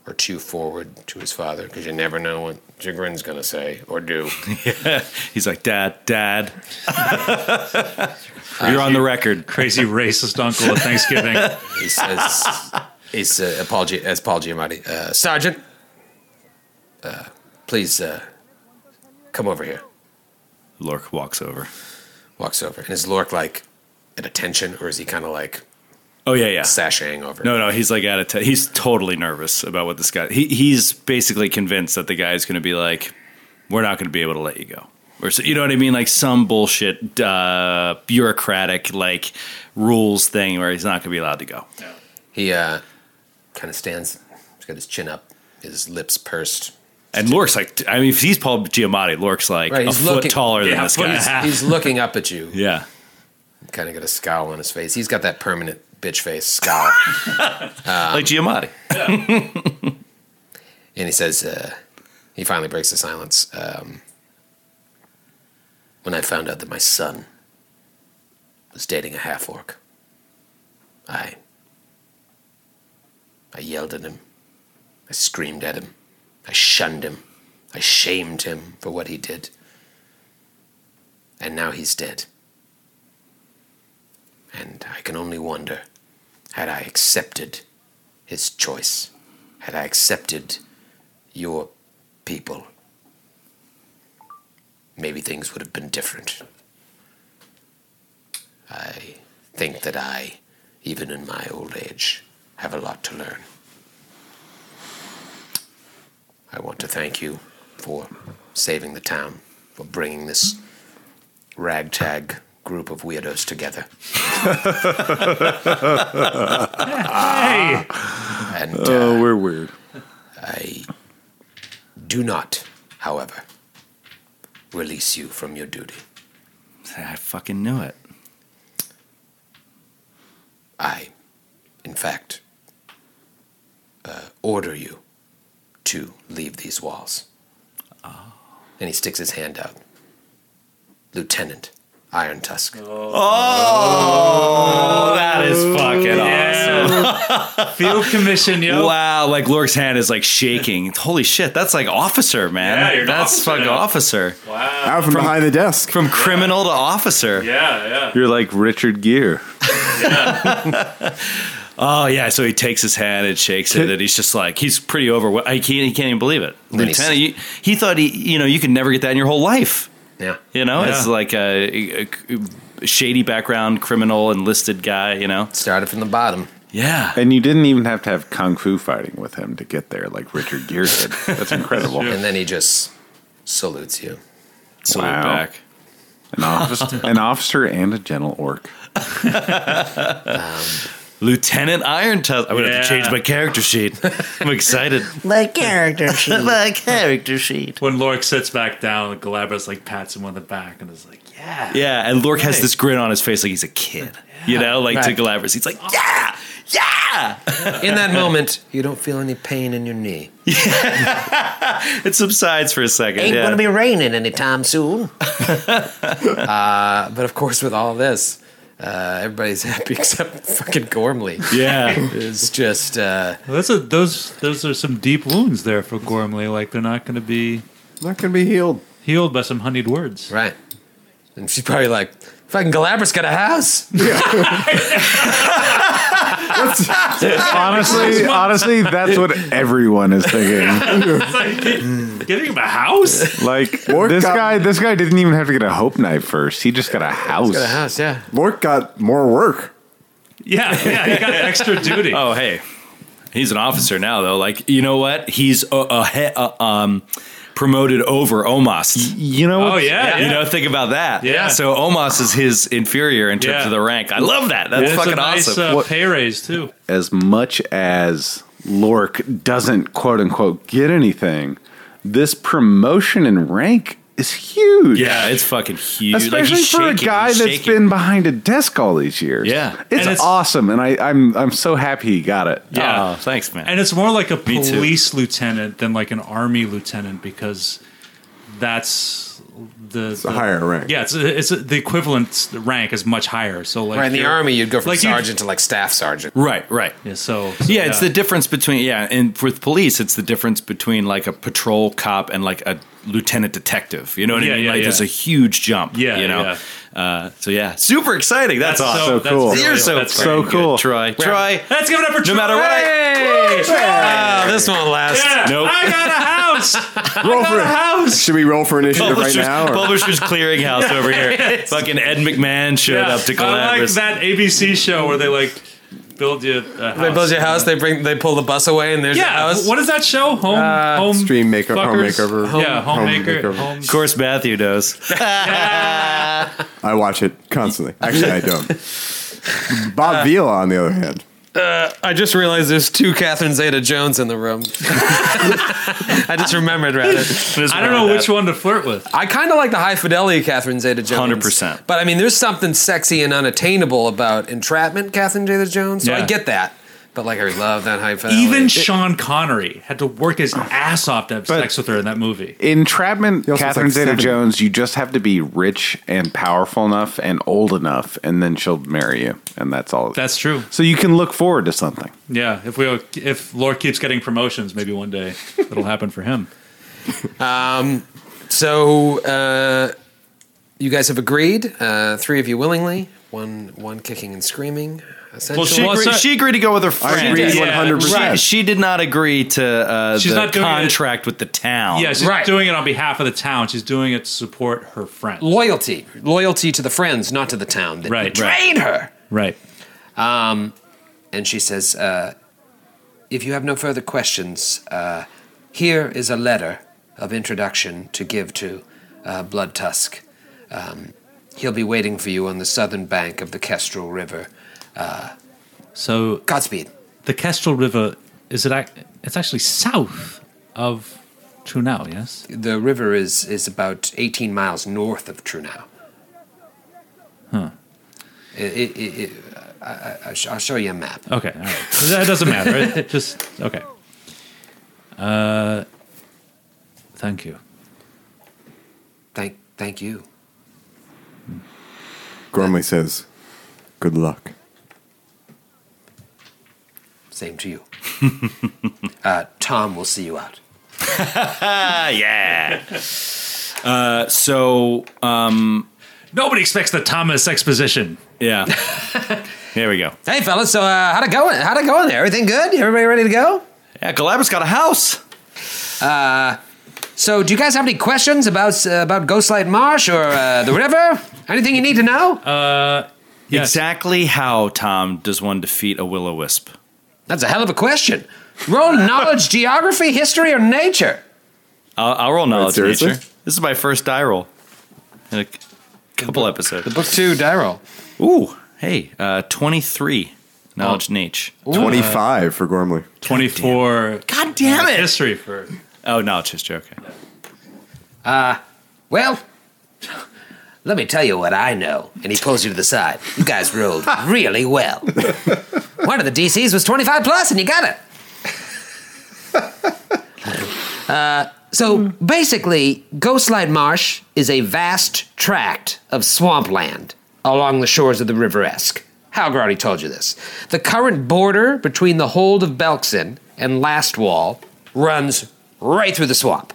or two forward to his father because you never know what Jagrin's going to say or do.
yeah. He's like, Dad, Dad. You're on the record.
Crazy racist uncle at Thanksgiving.
he says, "He's uh, Paul Gi- as Paul Giamatti, uh, Sergeant. Uh, please uh, come over here."
Lork walks over.
Walks over, and is Lork like at attention, or is he kind of like
Oh yeah, yeah.
sashaying over?
No, no, he's like at a. T- he's totally nervous about what this guy. He he's basically convinced that the guy's going to be like, "We're not going to be able to let you go," or so, you know what I mean, like some bullshit uh, bureaucratic like rules thing where he's not going to be allowed to go.
He uh, kind of stands. He's got his chin up, his lips pursed.
And Lork's like, I mean, if he's Paul Giamatti, Lork's like
Right,
a
he's
foot
looking-
taller than
yeah,
this guy.
and a half. He's looking up at you.
Yeah.
Kind of got a scowl on his face. He's got that permanent bitch face scowl. Um,
like Giamatti.
and he says, uh, he finally breaks the silence. Um, when I found out that my son was dating a half orc, I, I yelled at him. I screamed at him. I shunned him. I shamed him for what he did. And now he's dead. And I can only wonder had I accepted his choice, had I accepted your people, maybe things would have been different. I think that I, even in my old age, have a lot to learn. I want to thank you for saving the town, for bringing this ragtag group of weirdos together.
Hey.
And
Oh,
uh,
we're weird.
I do not, however, release you from your duty.
I fucking knew it.
I, in fact, uh, order you to leave these walls. Oh. And he sticks his hand out. Lieutenant Iron Tusk.
Oh, oh that is fucking awesome.
Field commission, yo.
Wow, like Lork's hand is like shaking. Holy shit, that's like officer, man.
Yeah, you're an
that's
officer
fucking
now.
officer.
Wow.
Out from, behind the desk.
From criminal to officer.
Yeah, yeah.
You're like Richard Gere.
Oh yeah, so he takes his hand and shakes it, and he's just like he's pretty overwhelmed. He can't, he can't even believe it. Lieutenant, you, he thought he, you know, you could never get that in your whole life.
Yeah.
You know,
Yeah.
it's like a, a shady background, criminal, enlisted guy. You know,
Started from the bottom.
yeah.
And you didn't even have to have kung fu fighting with him to get there, like Richard Gere did. That's incredible.
And then he just salutes you.
Salute
Wow.
back.
An officer, an officer and a gentle orc.
Um, Lieutenant Iron Tusk. I'm gonna have to change my character sheet. I'm excited.
My character sheet.
My character sheet.
When Lork sits back down, Galabras like pats him on the back and is like, "Yeah,
Yeah, and Lork has this grin on his face like he's a kid. You know, like to
Right.
Galabras. He's like, yeah, yeah.
In that moment, you don't feel any pain in your knee.
it subsides for a second.
Ain't
yeah.
gonna be raining anytime soon. uh, but of course, with all this, uh, everybody's happy except fucking Gormley.
Yeah.
it's just uh,
Well, that's a, those those are some deep wounds there for Gormley. Like they're not going to be
not going to be healed.
Healed by some honeyed words,
right? And she's probably like, "Fucking Galabras got a house."
honestly, honestly, that's what everyone is thinking.
Giving him a house?
Like this guy, this guy didn't even have to get a hope knife first. He just got a house.
got a house, yeah.
Lork got more work.
Yeah, yeah, he got extra duty.
Oh, hey, he's an officer now, though. Like, you know what? He's a, he- uh, um, promoted over Omos.
You know?
Oh, yeah,
You know, think about that.
Yeah.
So Omos is his inferior in terms
Yeah.
of the rank. I love that. That's
It's a
fucking
nice,
awesome.
uh,
What-
pay raise too.
As much as Lork doesn't quote unquote get anything, this promotion in rank is huge.
yeah, it's fucking huge. Like,
Especially
he's
for a guy
he's
that's
shaking.
been behind a desk all these years.
Yeah.
it's,
And it's-
awesome, and I, I'm I'm so happy he got it.
Yeah.
Oh, thanks, man.
And it's more like a police lieutenant than like an army lieutenant because that's the it's
a higher rank.
Yeah, it's it's the equivalent rank is much higher. So like
right in the army, you'd go from
like
sergeant to like staff sergeant.
Right, right.
Yeah, so,
yeah, it's the difference between yeah, and with police, it's the difference between like a patrol cop and like a lieutenant detective. You know what
Yeah,
I mean?
yeah,
like
yeah.
there's a huge jump.
Yeah,
you know.
yeah.
Uh, so yeah, super exciting. That's,
That's
awesome.
so- that's really-
You're so
that's
fucking
great.
good, Troy. Troy.
Let's give it up for
No
Troy.
matter what I-
Hey! Wow, this won't last.
Yeah,
Nope.
I got a house.
Roll
I got
for
a house.
Should we roll for initiative right
Publishers,
now? or-
Publishers Clearinghouse over here. Fucking Ed McMahon showed
Yeah,
up to
I like that ABC show where they like build you a house.
They build your house. They bring. They pull the bus away, and there's
Yeah,
your house.
what is that show? Home,
Uh,
home
Stream maker, home makeover. Home-
yeah,
home
homemaker.
makeover.
Home.
of course, Matthew does.
I watch it constantly. Actually, I don't. Bob Vila, on the other hand,
Uh, I just realized there's two Catherine Zeta Jones in the room. I just remembered, rather.
I don't know which one to flirt with.
I kind of like the high fidelity Catherine Zeta Jones.
100%.
But I mean, there's something sexy and unattainable about entrapment Catherine Zeta Jones. So I get that. But like, I love that high fidelity.
Even Sean Connery had to work his ass off to have sex with her in that movie.
Entrapment,
He also
Catherine
like
Zeta Jones, you just have to be rich and powerful enough and old enough, and then she'll marry you. And that's all.
That's true.
so you can look forward to something.
Yeah, if we if Lork keeps getting promotions, maybe one day it'll happen for him.
Um, so uh, you guys have agreed, uh, three of you willingly, one one kicking and screaming. Essentially.
Well, she,
Well,
agreed,
so-
she agreed to go with her
I
friend.
agree
Yeah,
100%.
She, she did not agree to uh,
She's
the
not doing it-
contract with the town.
Yeah, she's
Right.
doing it on behalf of the town. She's doing it to support her friend.
loyalty, loyalty to the friends, not to the town that
Right,
betrayed her.
Right.
Um, and she says, uh, "If you have no further questions, uh, here is a letter of introduction to give to uh, Bloodtusk. Um, he'll be waiting for you on the southern bank of the Kestrel River. Uh,
So
Godspeed."
the Kestrel River is it? ac- It's actually south of Trunau. Yes.
The river is is about 18 miles north of Trunau.
Huh.
It, it, it, it, I, I, I'll show you a map.
Okay. All right. That doesn't matter. Right? Just okay. Uh, thank you.
Thank, thank you.
Gormley says, "Good luck."
Same to you. uh, Tom will see you out.
Ah, yeah. Uh, so, um,
Nobody expects the Thomas exposition.
yeah. Here we go.
Hey, fellas. So, uh, how'd it go? How'd it go in there? Everything good? Everybody ready to go?
Yeah, Galabras got a house.
Uh, so, do you guys have any questions about uh, about Ghostlight Marsh or uh, the river? Anything you need to know?
Uh, yes.
Exactly how, Tom, does one defeat a will o wisp?
That's a hell of a question. Roll knowledge, geography, history, or nature.
I'll, I'll roll knowledge
seriously?
nature. This is my first die roll. A couple episodes.
The book two die roll.
Ooh, hey, uh, 23 knowledge nature.
25 for Gormley.
24.
God damn it.
History for.
Oh, knowledge history. Okay.
Uh, well, let me tell you what I know. And he pulls you to the side. You guys rolled really well. One of the DCs was 25 plus, and you got it. Uh, so basically, Ghostlight Marsh is a vast tract of swampland along the shores of the River Esk. Halgra already told you this. The current border between the hold of Belkzen and Lastwall runs right through the swamp.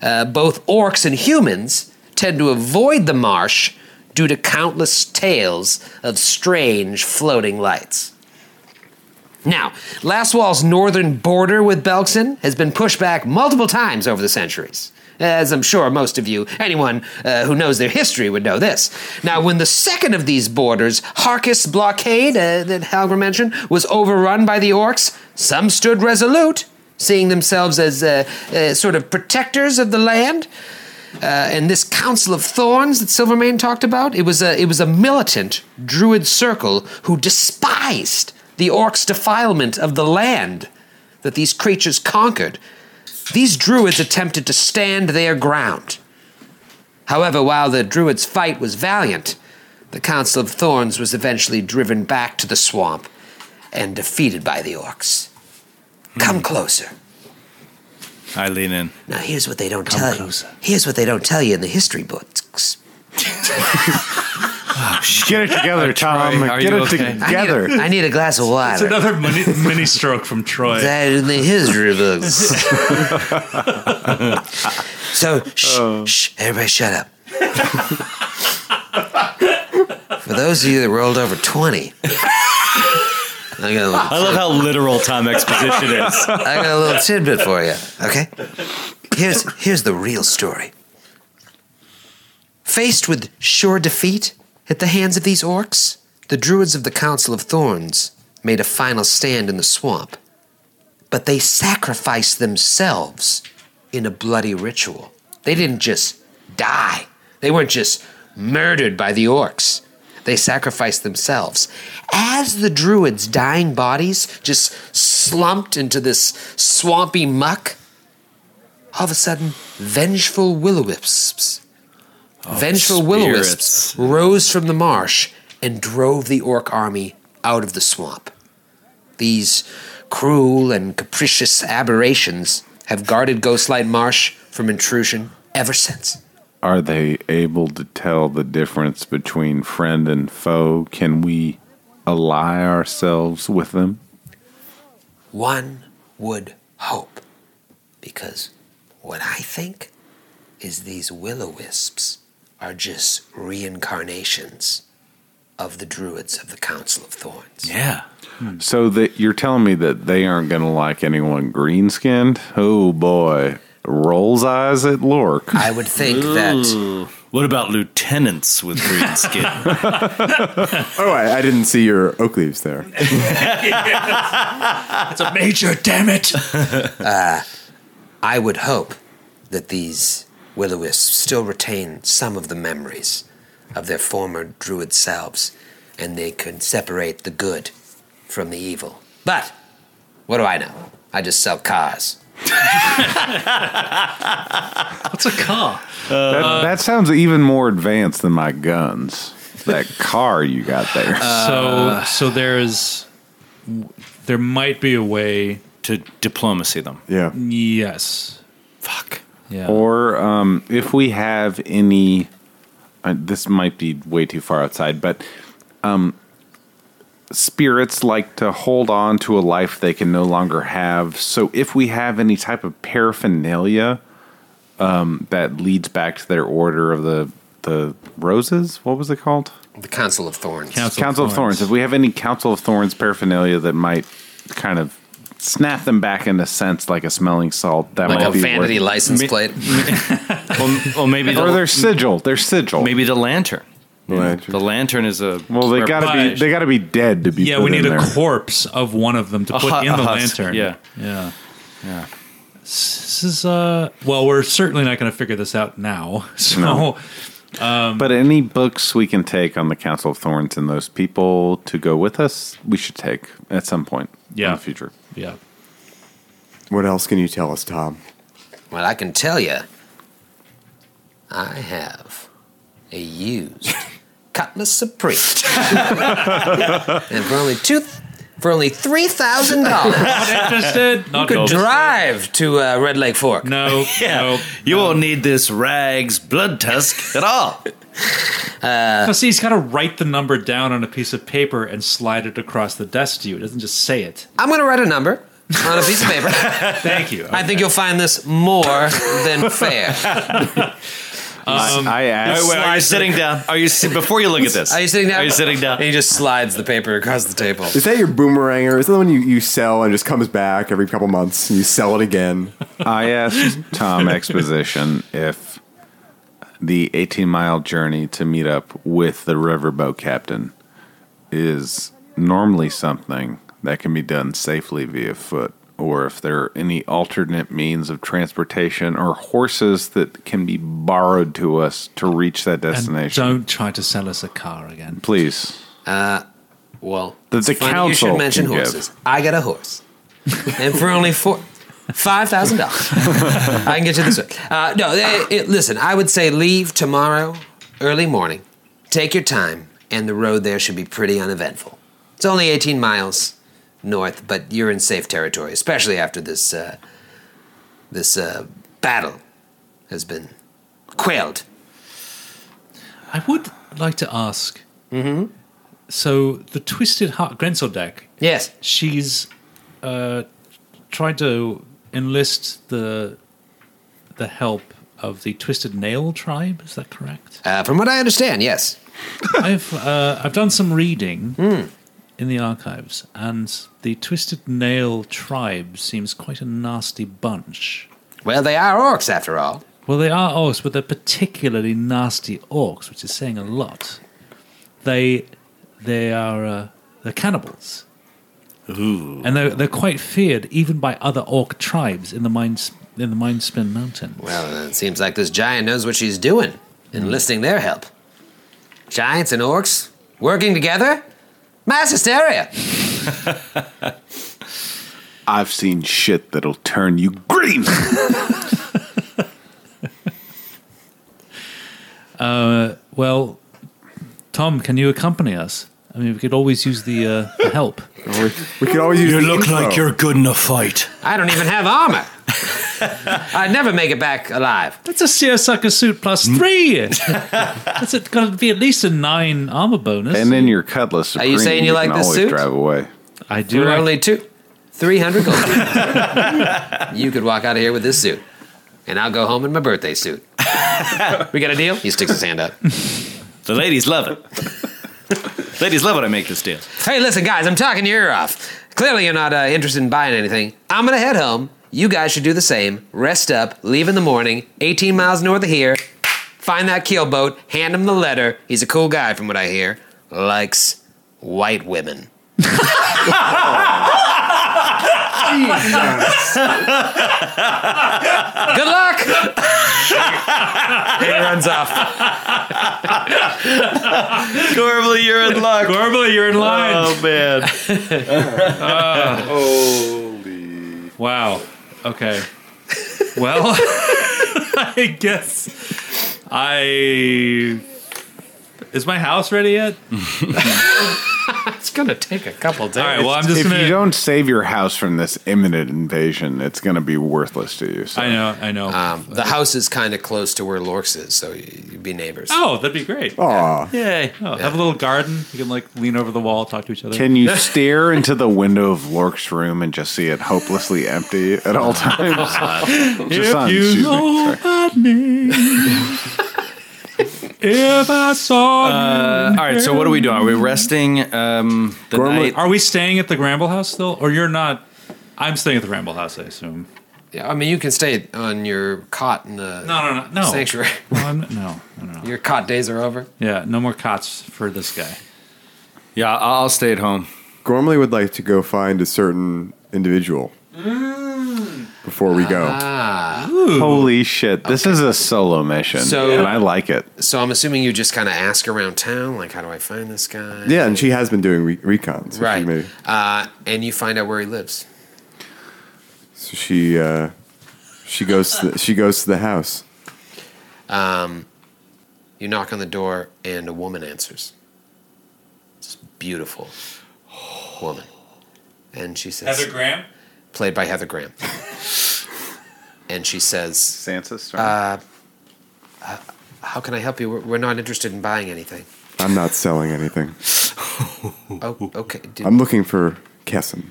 Uh, both orcs and humans tend to avoid the marsh due to countless tales of strange floating lights. Now, Lastwall's northern border with Belkzen has been pushed back multiple times over the centuries. As I'm sure most of you, anyone uh, who knows their history would know this. Now, when the second of these borders, Harkis Blockade, uh, that Halgrim mentioned, was overrun by the orcs, some stood resolute, seeing themselves as uh, uh, sort of protectors of the land. Uh, and this Council of Thorns that Silvermane talked about, it was a it was a militant druid circle who despised the orcs' defilement of the land that these creatures conquered. These druids attempted to stand their ground. However, while the druids' fight was valiant, the Council of Thorns was eventually driven back to the swamp and defeated by the orcs. Come closer.
I lean in.
Now here's what they don't tell you. Here's what they don't tell you in the history books.
Get it together, Tom.
Are
Get
you
it
okay?
together.
I need, a, I need a glass of
It's
water.
another mini, mini stroke from Troy.
That in the history books. so, oh. shh, shh, everybody shut up. For those of you that rolled over 20, I got a little,
I love how literal Tom exposition is.
I got a little tidbit for you, okay? Here's, here's the real story. Faced with sure defeat at the hands of these orcs, the druids of the Council of Thorns made a final stand in the swamp. But they sacrificed themselves in a bloody ritual. They didn't just die, they weren't just murdered by the orcs. They sacrificed themselves. As the druids' dying bodies just slumped into this swampy muck, all of a sudden, vengeful will o wisps oh, Vengeful will o wisps rose from the marsh and drove the orc army out of the swamp. These cruel and capricious aberrations have guarded Ghostlight Marsh from intrusion ever since.
Are they able to tell the difference between friend and foe? Can we ally ourselves with them?
One would hope. Because what I think is these will o wisps are just reincarnations of the druids of the Council of Thorns.
Yeah.
So that you're telling me that they aren't going to like anyone green skinned? Oh boy, rolls eyes at Lork.
I would think that.
What about lieutenants with green skin?
Oh, I, I didn't see your oak leaves there.
It's a major, damn it.
uh, I would hope that these will o wisps still retain some of the memories of their former druid selves, and they can separate the good from the evil. But what do I know? I just sell cars.
What's a car?
that, that sounds even more advanced than my guns. That car you got there.
so, so there's, there might be a way
to diplomacy them.
Yeah.
Yes.
Fuck.
Yeah.
Or um, if we have any, uh, this might be way too far outside, but um, spirits like to hold on to a life they can no longer have. So if we have any type of paraphernalia um, that leads back to their order of the the roses, what was it called?
The Council of Thorns.
Council, of Thorns. If we have any Council of Thorns paraphernalia that might kind of snap them back into sense like a smelling salt, that
Like
might
a
be
vanity
worth-
license plate.
well, well, maybe
or their sigil. Their sigil.
Maybe the lantern.
The lantern.
The lantern is a
Well, they gotta be they gotta be dead to be.
yeah,
put
we need
in
a
there.
corpse of one of them to
A
put
hu-
in the
husk,
lantern.
yeah.
yeah,
yeah.
This is uh. Well, we're certainly not going to figure this out now. So
No.
Um,
but any books we can take on the Council of Thorns and those people to go with us, we should take at some point
Yeah.
in the future.
Yeah.
What else can you tell us, Tom?
Well, I can tell you, I have a used Cutlass Supreme, and for only two, for only three thousand dollars,
Not interested.
you
Not
could
interested.
drive to uh, Red Lake Fork.
No,
Yeah. You won't need this rag's Bloodtusk at all.
Uh, see, he's got to write the number down on a piece of paper and slide it across the desk to you. It doesn't just say it.
I'm going to write a number on a piece of paper.
Thank you.
I think you'll find this more than fair.
Um,
I asked.
Wait, wait, are you sitting down? Are you si- before you look at this?
Are you sitting down?
Are you sitting down?
And he just slides the paper across the table.
Is that your boomeranger? Is that the one you, you sell and just comes back every couple months and you sell it again?
I asked Tom Exposition if the 18 mile journey to meet up with the riverboat captain is normally something that can be done safely via foot, or if there are any alternate means of transportation or horses that can be borrowed to us to reach that
and
destination.
don't try to sell us a car again.
Please.
Uh, well,
That the
it's
council
you should mention
can give.
horses. I got a horse, and for only four. Five thousand dollars. I can get you this. Way. Uh, no, eh, eh, listen. I would say leave tomorrow, early morning. Take your time, and the road there should be pretty uneventful. It's only eighteen miles north, but you're in safe territory, especially after this uh, this uh, battle has been quailed.
I would like to ask. Mm-hmm. So the Twisted Heart Grenseldek.
Yes.
She's uh, tried to enlist the the help of the Twisted Nail tribe. Is that correct?
Uh, from what I understand, yes.
I've uh, I've done some reading
Hmm.
In the archives, and the Twisted Nail tribe seems quite a nasty bunch.
Well, they are orcs after all.
Well, they are orcs, but they're particularly nasty orcs, which is saying a lot. They they are uh, they're cannibals.
Ooh.
And they're, they're quite feared even by other orc tribes in the Mind in the Mindspin Mountains.
Well, it seems like this giant knows what she's doing, enlisting their help. Giants and orcs working together? Mass hysteria.
I've seen shit that'll turn you green.
Uh, well, Tom, can you accompany us? I mean, we could always use the, uh, the help.
We, we could always use
You
the
look
info.
like you're good in a fight.
I don't even have armor. I'd never make it back alive.
That's a seersucker suit plus three. That's it. Got to be at least a nine armor bonus.
and then your cutlass.
Are you
Supreme,
saying you like
can
this
always
suit?
drive away.
I do.
For
like-
only two, three hundred gold. you could walk out of here with this suit, and I'll go home in my birthday suit. we got a deal? He sticks his hand up.
The ladies love it. ladies love it. I make this deal.
Hey, listen, guys, I'm talking your ear off. Clearly, you're not uh, interested in buying anything. I'm gonna head home. You guys should do the same. Rest up, leave in the morning, 18 miles north of here. Find that keelboat, hand him the letter. He's a cool guy, from what I hear. Likes white women. Good luck. he runs off.
Gorbly, you're in luck.
Gorbly, you're in line.
Oh man. Ah.
Holy. Wow. Okay. Well, I guess I. Is my house ready yet?
it's gonna take a couple days.
All right. Well, I'm just
if
gonna.
you don't save your house from this imminent invasion, it's going to be worthless to you. So.
I know. I know.
Um, the house is kind of close to where Lorks is, so you- you'd be neighbors.
oh, that'd be great.
Aw.
Yay! Oh, Have a little garden. You can like lean over the wall, talk to each other.
Can you stare into the window of Lork's room and just see it hopelessly empty at all times? Just
if
excuse
you
me, sorry.
had me, if I saw
Uh,
you.
all right. So what are we doing? Are we resting um, the night?
Are we staying at the Gramble House still, or you're not? I'm staying at the Ramble House, I assume.
Yeah, I mean, you can stay on your cot in the
No, no, no, no.
sanctuary.
No, I'm, no, no, no.
Your cot days are over.
Yeah, no more cots for this guy.
Yeah, I'll stay at home.
Gormley would like to go find a certain individual before we go.
Ah,
Holy shit! This is a solo mission,
So-
and I like it.
So I'm assuming you just kind of ask around town, like, how do I find this guy?
Yeah, and she has been doing re- recon. So
Right.
She,
Uh, and you find out where he lives.
so she uh, she goes to the, she goes to the house.
Um, you knock on the door, and a woman answers. This beautiful woman, and she says,
Heather Graham?
Played by Heather Graham. and she says,
Sansa's
uh, uh, "How can I help you? We're, we're not interested in buying anything."
I'm not selling anything.
Oh, okay. Did,
I'm looking for Kessin.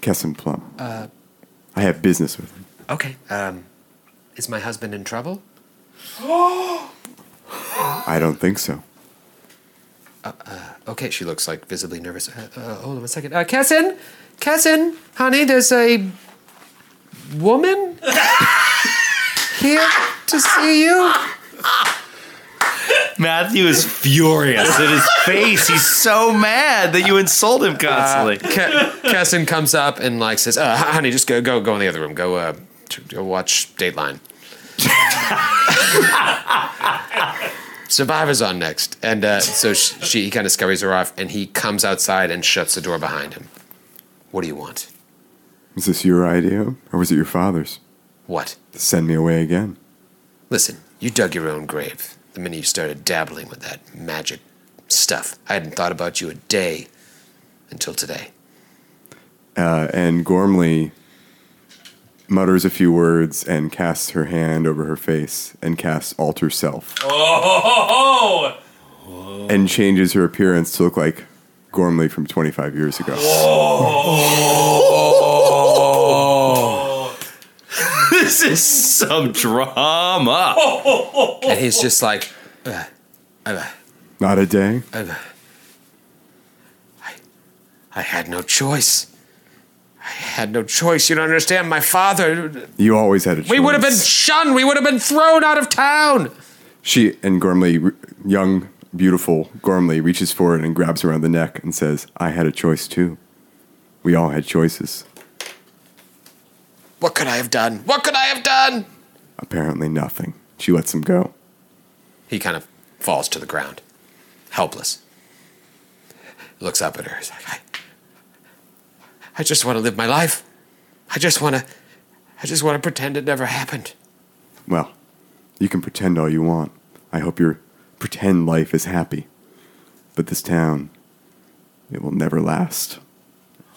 Kessin Plum.
Uh,
I have business with him.
okay. Um, is my husband in trouble?
I don't think so.
Uh, okay, she looks like visibly nervous. Uh, uh, hold on a second. Uh, Kessin, Kessin, honey, there's a woman here to see you.
Matthew is furious at his face. He's so mad that you insult him constantly.
Uh, Kessin comes up and like says, uh, "Honey, just go, go, go in the other room. Go, uh, go watch Dateline." Survivor's on next, and uh, so she, she he kind of scurries her off, and he comes outside and shuts the door behind him. What do you want?
Was this your idea, or was it your father's?
What?
To send me away again.
Listen, you dug your own grave the minute you started dabbling with that magic stuff. I hadn't thought about you a day until today.
Uh, and Gormley mutters a few words and casts her hand over her face and casts Alter Self
Oh,
and changes her appearance to look like Gormley from 25 years ago.
this is some drama.
And he's just like, uh, uh,
Not a day?
uh, I, I had no choice. I had no choice. You don't understand. My father.
You always had a choice.
We would have been shunned. We would have been thrown out of town.
She and Gormley, young, beautiful Gormley, reaches forward and grabs her around the neck and says, I had a choice too. We all had choices.
What could I have done? What could I have done?
Apparently nothing. She lets him go.
He kind of falls to the ground, helpless. Looks up at her. He's like, I, I just want to live my life. I just want to, I just want to pretend it never happened.
Well, you can pretend all you want. I hope your pretend life is happy. But this town, it will never last.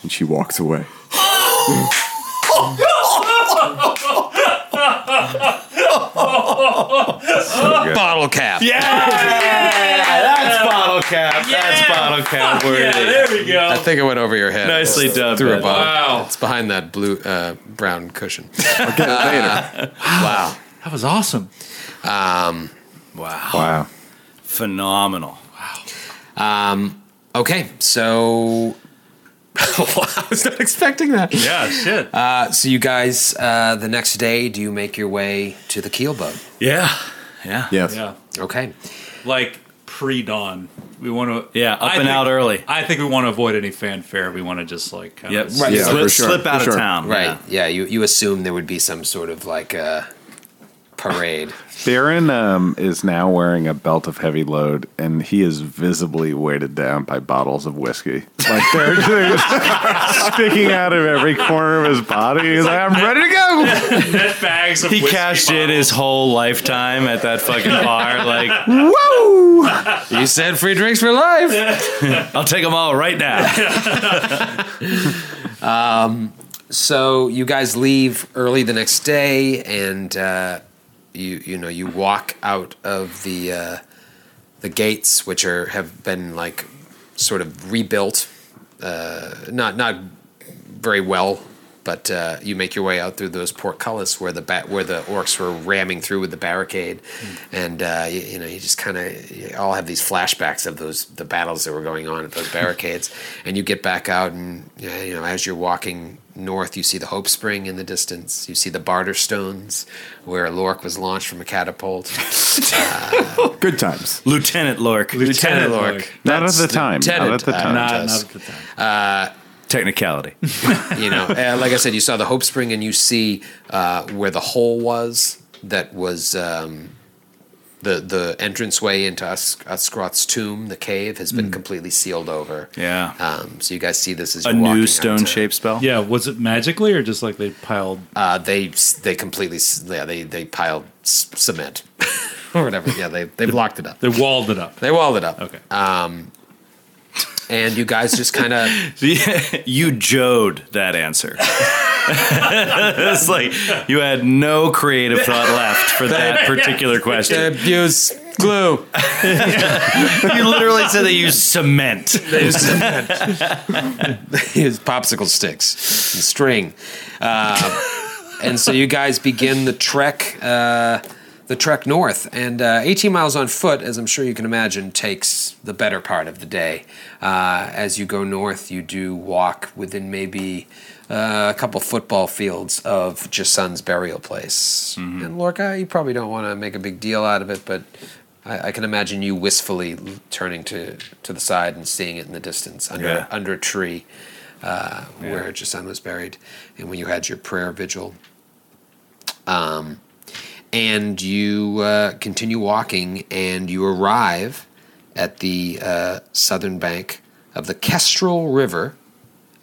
And she walks away.
Bottle cap.
Yeah, that's bottle cap. That's bottle cap worthy.
yeah, there we go.
I think it went over your head.
Nicely done,
Through a bottle.
Wow.
It's behind that blue, uh, brown cushion.
I'll get it later.
wow.
That was awesome.
Um,
Wow.
Wow.
Phenomenal. Wow.
Um, okay, so I was not expecting that.
Yeah, shit.
Uh, so you guys, uh, the next day, do you make your way to the keelboat?
Yeah. Yeah.
Yes.
Yeah.
Okay.
Like pre dawn. We want to.
Yeah, up and out early.
I think we want to avoid any fanfare. We want to just like kind
Yep.
Right.
Yeah,
slip,
sure,
slip out
for
of
sure.
town.
Right. Yeah. you, you assume there would be some sort of like uh, parade.
Baron um, is now wearing a belt of heavy load, and he is visibly weighted down by bottles of whiskey. Like they're, they're just sticking out of every corner of his body. He's like, I'm ready to go.
net bags of
He
whiskey
cashed in his whole lifetime at that fucking bar. Like,
whoa!
you said free drinks for life.
I'll take them all right now.
So you guys leave early the next day, and uh, you you know you walk out of the uh, the gates, which are have been like sort of rebuilt, uh, not not very well, but uh, you make your way out through those portcullis where the ba- where the orcs were ramming through with the barricade, and uh, you, you know you just kind of all have these flashbacks of those the battles that were going on at those barricades, and you get back out, and you know as you're walking north, you see the Hope Spring in the distance, you see the Barter Stones where Lork was launched from a catapult.
Good times.
Lieutenant Lork.
Lieutenant Lork.
Not at
That's
the time. Not at the
uh,
time.
Not,
does.
not at the time.
Uh,
Technicality.
you know, uh, like I said, you saw the Hope Spring, and you see uh, where the hole was. That was um, the the entranceway into Us- Uscroft's tomb. The cave has been
Mm.
completely sealed over.
Yeah.
Um, so you guys see this as
A new stone
to-
shaped spell?
Yeah, was it magically or just like they piled?
Uh, they they completely yeah they they piled s- cement or whatever. Yeah, they they blocked it up.
They walled it up.
They walled it up.
Okay.
Um, and you guys just kind of
you jode that answer. it's like you had no creative thought left for that particular question.
use glue.
you literally said they use cement.
They use cement. they use popsicle sticks and string. Uh, and so you guys begin the trek, uh, the trek north. And uh, 18 miles on foot, as I'm sure you can imagine, takes the better part of the day. Uh, as you go north, you do walk within maybe uh, a couple football fields of Jason's burial place. And Lorca, you probably don't want to make a big deal out of it, but I, I can imagine you wistfully turning to, to the side and seeing it in the distance under
Yeah.
under a tree uh, where Jason was buried, and when you had your prayer vigil. Um, and you uh, continue walking, and you arrive at the uh, southern bank of the Kestrel River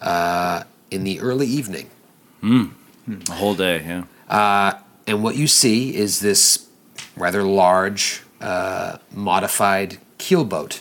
uh, in the early evening.
Hmm. A whole day, yeah.
Uh, and what you see is this rather large, uh, modified keelboat.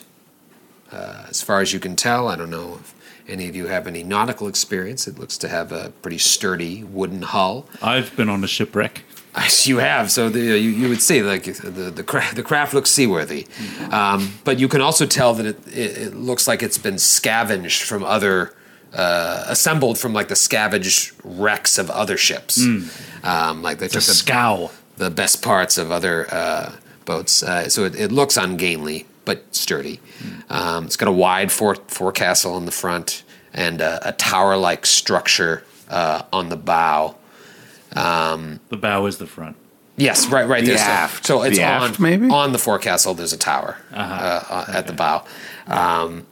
Uh, as far as you can tell, I don't know if any of you have any nautical experience. It looks to have a pretty sturdy wooden hull.
I've been on a shipwreck.
Yes, You have, so the, you, you would see like the the, cra- the craft looks seaworthy, um, but you can also tell that it, it, it looks like it's been scavenged from other, uh, assembled from like the scavenged wrecks of other ships.
Mm.
Um, like they
a
took the,
scow.
the best parts of other uh, boats, uh, so it, it looks ungainly but sturdy. Um, it's got a wide fore- forecastle in the front and a, a tower-like structure uh, on the bow. Um,
The bow is the front.
Yes, right, right
The
there. So-
aft.
So, it's
The
on
aft, maybe?
on the forecastle. There's a tower
Uh-huh.
uh, uh, at the bow, um,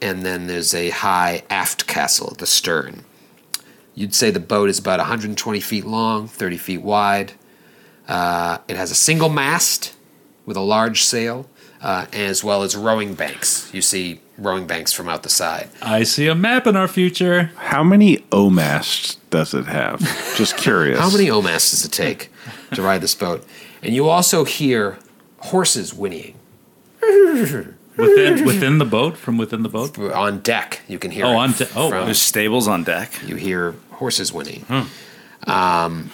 and then there's a high aft castle at the stern. You'd say the boat is about 120 feet long, 30 feet wide. Uh, it has a single mast with a large sail, uh, as well as rowing banks. You see rowing banks from out the side.
I see a map in our future.
How many O masts does it have? Just curious.
How many omasts does it take to ride this boat? And you also hear horses whinnying.
Within within the boat, from within the boat,
on deck, you can hear.
Oh, on deck. Oh,
from-
There's stables on deck.
You hear horses whinnying. Um,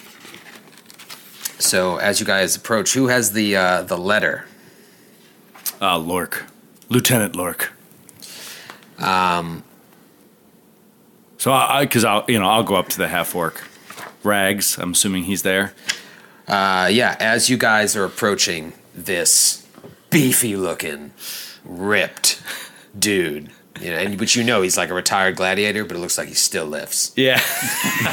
so as you guys approach, who has the uh, the letter?
Uh, Lork. Lieutenant Lork.
Um,
So I, because I'll, you know, I'll go up to the half orc. Rags. I'm assuming he's there.
Uh, yeah, as you guys are approaching this beefy looking, ripped dude, you know, and but you know he's like a retired gladiator, but it looks like he still lifts.
Yeah.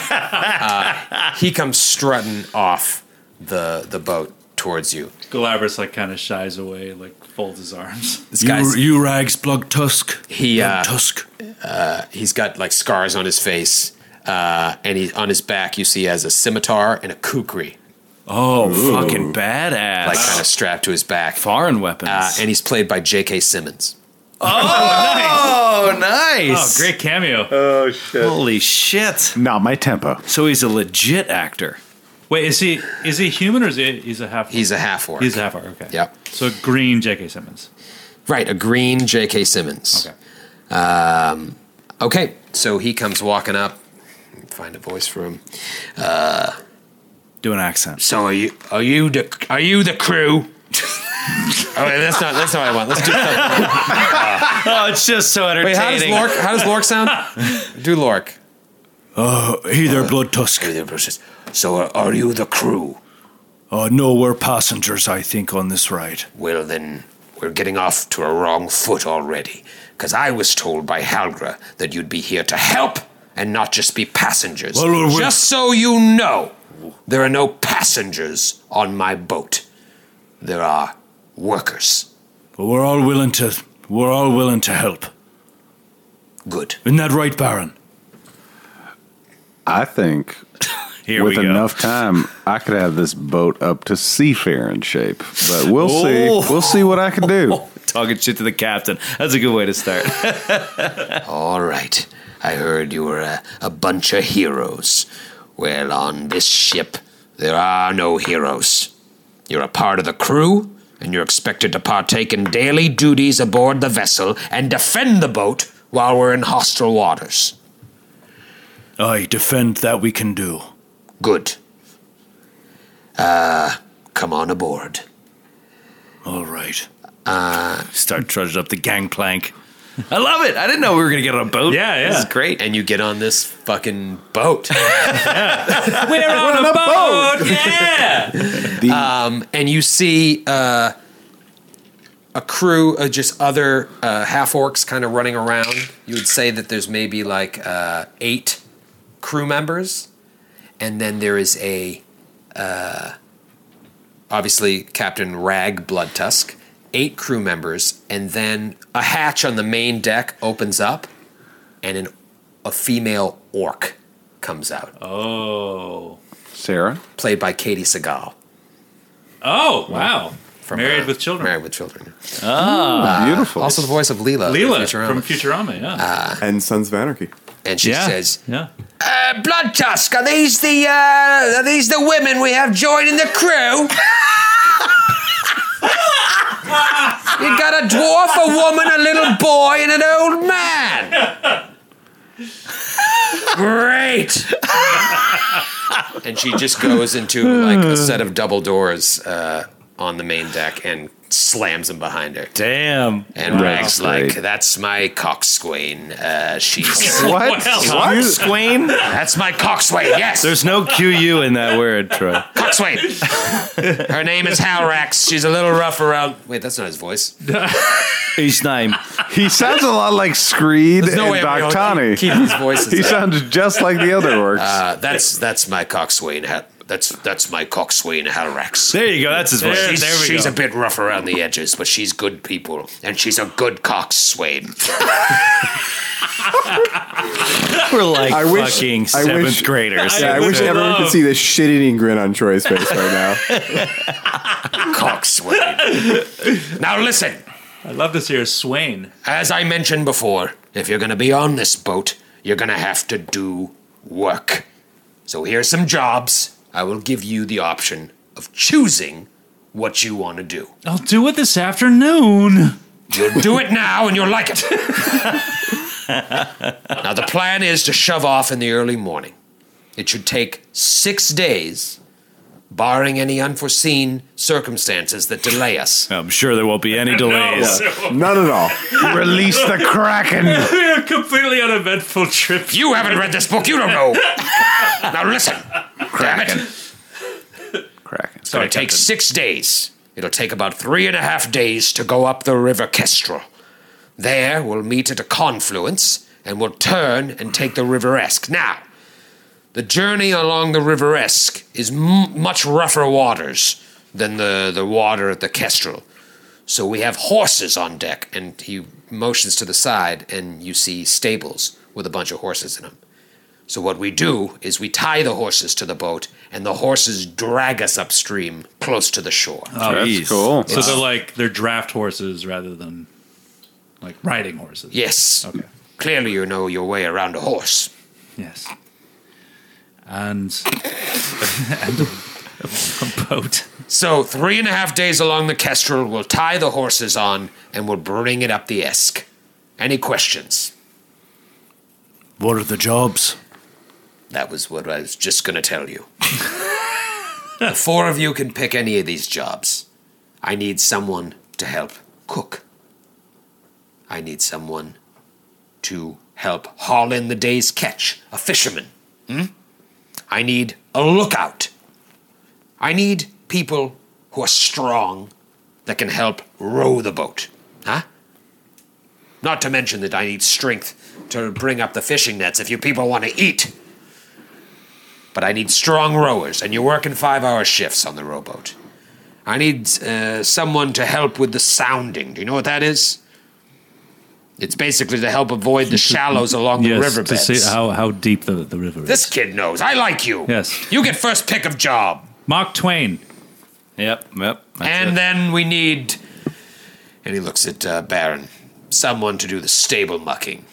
uh, he comes strutting off the the boat towards you.
Galabras like kind of shies away, like folds his arms.
This guy's
you rags Bloodtusk.
he uh,
tusk.
Uh, he's got like scars on his face, uh, and he on his back you see he has a scimitar and a kukri.
Oh, fucking badass!
Like kind of strapped to his back.
Foreign weapons.
Uh, and he's played by J.K. Simmons.
Oh, nice.
Oh, great cameo.
Oh shit!
Holy shit!
Not my tempo.
So he's a legit actor.
Wait, is he is he human or is he he's a half?
He's a half orc.
He's a half orc. Okay.
Yep.
So green J.K. Simmons.
Right, a green J.K. Simmons.
Okay.
Um, okay, so he comes walking up. Find a voice for him. Uh,
Do an accent.
So are you? Are you the? Are you the crew? oh, wait, that's not. That's not what I want. Let's do.
oh, it's just so
Wait, how does. Lork? How does Lork sound? Do Lork.
Uh, hey there, Bloodtusk.
Hey there, Bruce. So uh, are you the crew?
Uh, no, we're passengers, I think, on this ride.
Well, then we're getting off to a wrong foot already. Because I was told by Halgra that you'd be here to help and not just be passengers.
Well, well, well-
just so you know, there are no passengers on my boat. There are workers.
But we're all willing to. We're all willing to help.
Good.
Isn't that right, Baron?
I think
Here
with
we go.
enough time, I could have this boat up to seafaring shape. But we'll see.
Oh.
We'll see what I can do.
Talking shit to the captain. That's a good way to start.
All right. I heard you were a, a bunch of heroes. Well, on this ship, there are no heroes. You're a part of the crew, and you're expected to partake in daily duties aboard the vessel and defend the boat while we're in hostile waters.
I defend that we can do.
Good. Uh, come on aboard.
All right.
Uh,
Start trudging up the gangplank. I love it. I didn't know we were going to get on a boat.
Yeah,
This
yeah.
is great.
And you get on this fucking boat.
We're on a boat. Yeah.
um, and you see uh, a crew of just other uh, half orcs kind of running around. You would say that there's maybe like uh, eight crew members, and then there is a uh, obviously Captain Rag Bloodtusk, eight crew members, and then a hatch on the main deck opens up, and an, a female orc comes out.
Oh.
Sarah?
Played by Katey Sagal.
Oh, wow.
From,
Married
uh,
with children.
Married with children.
Oh,
Uh, Also the voice of Leela.
Leela
Futurama.
from Futurama, yeah.
and Sons of Anarchy.
And she
Yeah.
says,
yeah.
Uh, Bloodtusk, are these the uh, are these the women we have joining the crew? you got a dwarf, a woman, a little boy, and an old man.
Great. and she just goes into like a set of double doors uh, on the main deck and slams him behind her.
Damn.
And
Wow.
Rag's like, "That's my cockswain. Uh, she's
What? Coxswain?
That's my coxswain. Yes,
There's no QU in that word, Troy.
coxswain. Her name is Hal Halrax. She's a little rough around. Wait, that's not his voice.
His name.
He sounds a lot like Screed
There's no
and
way we're gonna
Doctani.
keep these voices
He
up.
sounds just like the other orcs.
Uh, that's that's my coxswain. Ha- that's that's my coxswain Halrax.
There you go. That's his voice.
She's,
There we
she's
go.
a bit rough around the edges, but she's good people, and she's a good coxswain.
We're like
I wish-
fucking
I
seventh
wish-
graders.
Yeah, I wish everyone could see the shit-eating grin on Troy's face right now.
coxswain. now listen.
I'd love to see her Swain.
As I mentioned before, if you're going to be on this boat, you're going to have to do work. So here's some jobs. I will give you the option of choosing what you want to do.
I'll do it this afternoon.
You'll do it now and you'll like it. now, the plan is to shove off in the early morning. It should take six days, barring any unforeseen circumstances that delay us.
I'm sure there won't be any delays.
None at all.
Release the Kraken.
a completely uneventful trip.
You haven't read this book, you don't know. now, listen. Damn it.
Kraken.
It's going to take six days. It'll take about three and a half days to go up the River Kestrel. There, we'll meet at a confluence and we'll turn and take the River Esk. Now, the journey along the River Esk is m- much rougher waters than the, the water at the Kestrel. So we have horses on deck, and he motions to the side, and you see stables with a bunch of horses in them. So what we do is we tie the horses to the boat, and the horses drag us upstream close to the shore.
Oh,
That's cool.
So they're like they're draft horses rather than like riding horses.
Yes.
Okay.
Clearly, you know your way around a horse.
Yes. And and a, a boat.
So three and a half days along the Kestrel, we'll tie the horses on, and we'll bring it up the Esk. Any questions?
What are the jobs?
That was what I was just going to tell you. the four of you can pick any of these jobs. I need someone to help cook. I need someone to help haul in the day's catch, a fisherman. Hmm? I need a lookout. I need people who are strong that can help row the boat. Huh? Not to mention that I need strength to bring up the fishing nets if you people want to eat. But I need strong rowers, and you're working five hour shifts on the rowboat. I need uh, someone to help with the sounding. Do you know what that is? It's basically to help avoid the shallows along the
yes,
riverbeds.
to see how, how deep the, the river is.
This kid knows. I like you.
Yes.
You get first pick of job.
Mark Twain.
Yep, yep.
and then we need. And he looks at uh, Baron. Someone to do the stable mucking.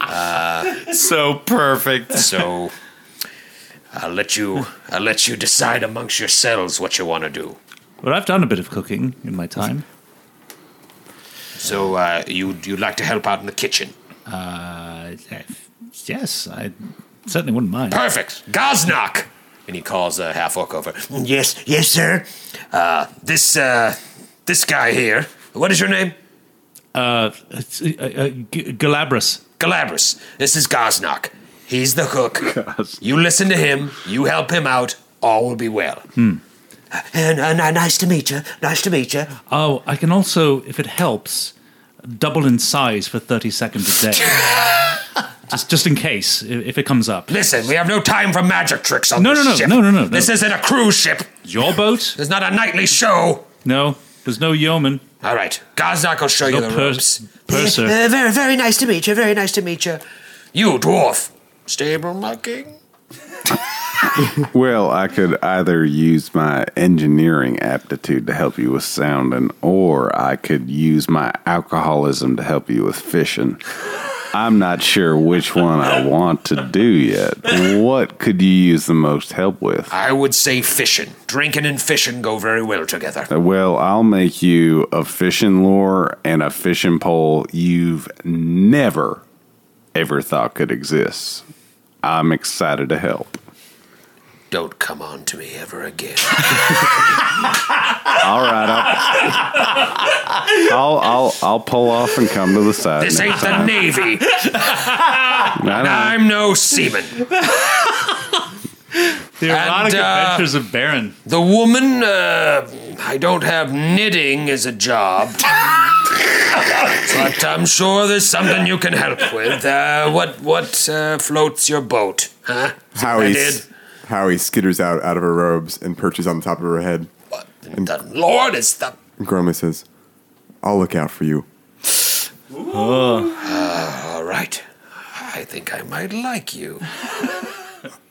uh,
so perfect.
So I'll let you. I'll let you decide amongst yourselves what you want to do.
Well, I've done a bit of cooking in my time.
So uh, you you'd like to help out in the kitchen?
Uh, yes, I certainly wouldn't mind.
Perfect. Gaznak. And he calls a half orc over. Yes, yes, sir. Uh, this uh, this guy here. What is your name?
Uh, it's, uh, uh, G- Galabras.
Galabras. This is Gaznak. He's the hook. You listen to him. You help him out. All will be well.
Hmm.
And uh, nice to meet you. Nice to meet you.
Oh, I can also, if it helps, double in size for 30 seconds a day. just, just in case, if, it comes up.
Listen, we have no time for magic tricks on
No,
this
no, no,
ship.
no, no, no,
This
no.
isn't a cruise ship.
Your boat?
There's not a nightly show.
No, there's no yeoman.
All right, Gaznak will show you
No
the
pers-
ropes.
purser.
Uh, very, very nice to meet you. Very nice to meet you. You, dwarf. Stable mucking.
Well, I could either use my engineering aptitude to help you with sounding, or I could use my alcoholism to help you with fishing. I'm not sure which one I want to do yet. What could you use the most help with?
I would say fishing. Drinking and fishing go very well together.
Well, I'll make you a fishing lure and a fishing pole you've never ever thought could exist. I'm excited to help.
Don't come on to me ever again.
All right, I'll, I'll I'll I'll pull off and come to the side.
This ain't
next
the. Navy.
I know.
I'm no seaman.
The erotic
And, uh,
adventures of Baron.
The woman, uh, I don't have knitting as a job. but I'm sure there's something you can help with. Uh, what what uh, floats your boat, huh?
Howie,
I did.
Howie skitters out, out of her robes and perches on the top of her head.
And The Lord is the.
Grumly says, I'll look out for you.
Uh, all right. I think I might like you.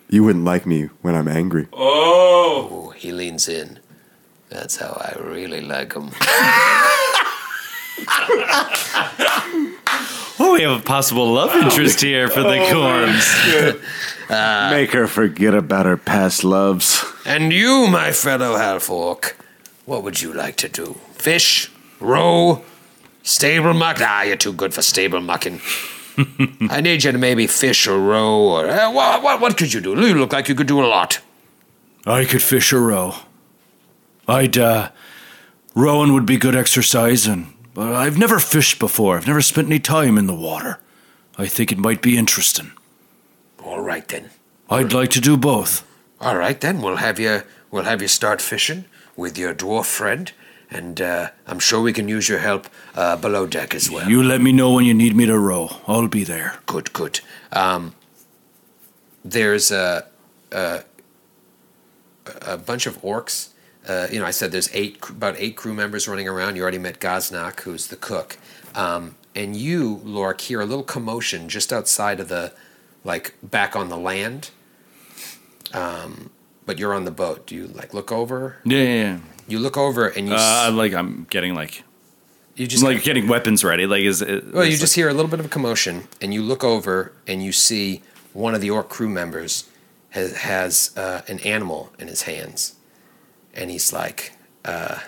You wouldn't like me when I'm angry.
Oh, he leans in. That's how I really like him.
Oh, we have a possible love interest here for the Corms.
Make her forget about her past loves.
And you, my fellow half orc, what would you like to do? Fish? Row? Stable muck? Ah, you're too good for stable mucking. I need you to maybe fish or row or uh, what, what? What could you do? You look like you could do a lot.
I could fish or row. I'd, uh, rowing would be good exercise, and but I've never fished before. I've never spent any time in the water. I think it might be interesting.
All right then.
I'd like to do both.
All right then. We'll have you. We'll have you start fishing with your dwarf friend, and uh, I'm sure we can use your help uh, below deck as well.
You let me know when you need me to row. I'll be there.
Good, good. Um, there's a, a a bunch of orcs. Uh, you know, I said there's eight, about eight crew members running around. You already met Gaznak, who's the cook, um, and you, Lork, hear a little commotion just outside of the, like back on the land. Um, but you're on the boat. Do you like look over?
Yeah, yeah, yeah.
You look over and you.
Uh,
s-
like I'm getting like
You just-
like getting weapons ready. Like is it?
Well, you just hear a little bit of a commotion, and you look over and you see one of the orc crew members has, has uh, an animal in his hands, and he's like, uh,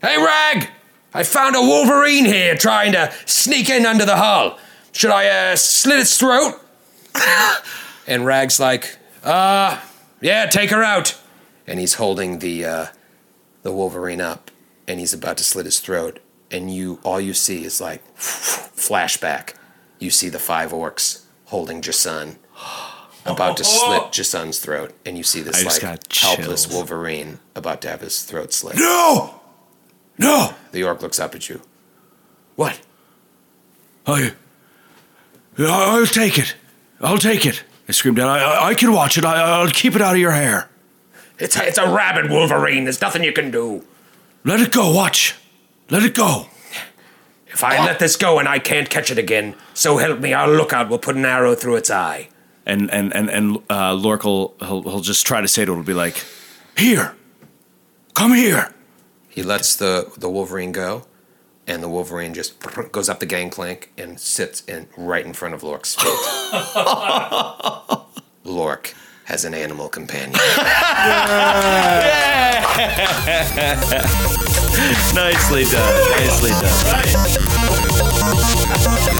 "Hey, Rag! I found a wolverine here trying to sneak in under the hull. Should I uh, slit its throat?" and Rag's like, "Uh, yeah, take her out." And he's holding the uh, the wolverine up, and he's about to slit his throat. And you, all you see is like flashback. You see the five orcs holding Jason, about to oh, oh. slit Jason's throat, and you see
I
this
just
like
got
helpless. Wolverine about to have his throat slit.
No! No!
The orc looks up at you. What?
Oh, I, I'll take it. I'll take it. I screamed out. I, I, I can watch it. I, I'll keep it out of your hair.
It's a, it's a rabid Wolverine. There's nothing you can do.
Let it go, watch. Let it go.
If I let this go and I can't catch it again, so help me, our lookout will put an arrow through its eye.
And and and and uh, Lork will he'll, he'll just try to say to it, will be like,
Here. Come here.
He lets the, the Wolverine go, and the Wolverine just goes up the gangplank and sits in right in front of Lork's feet. Lork has an animal companion.
Nicely done. Nicely done.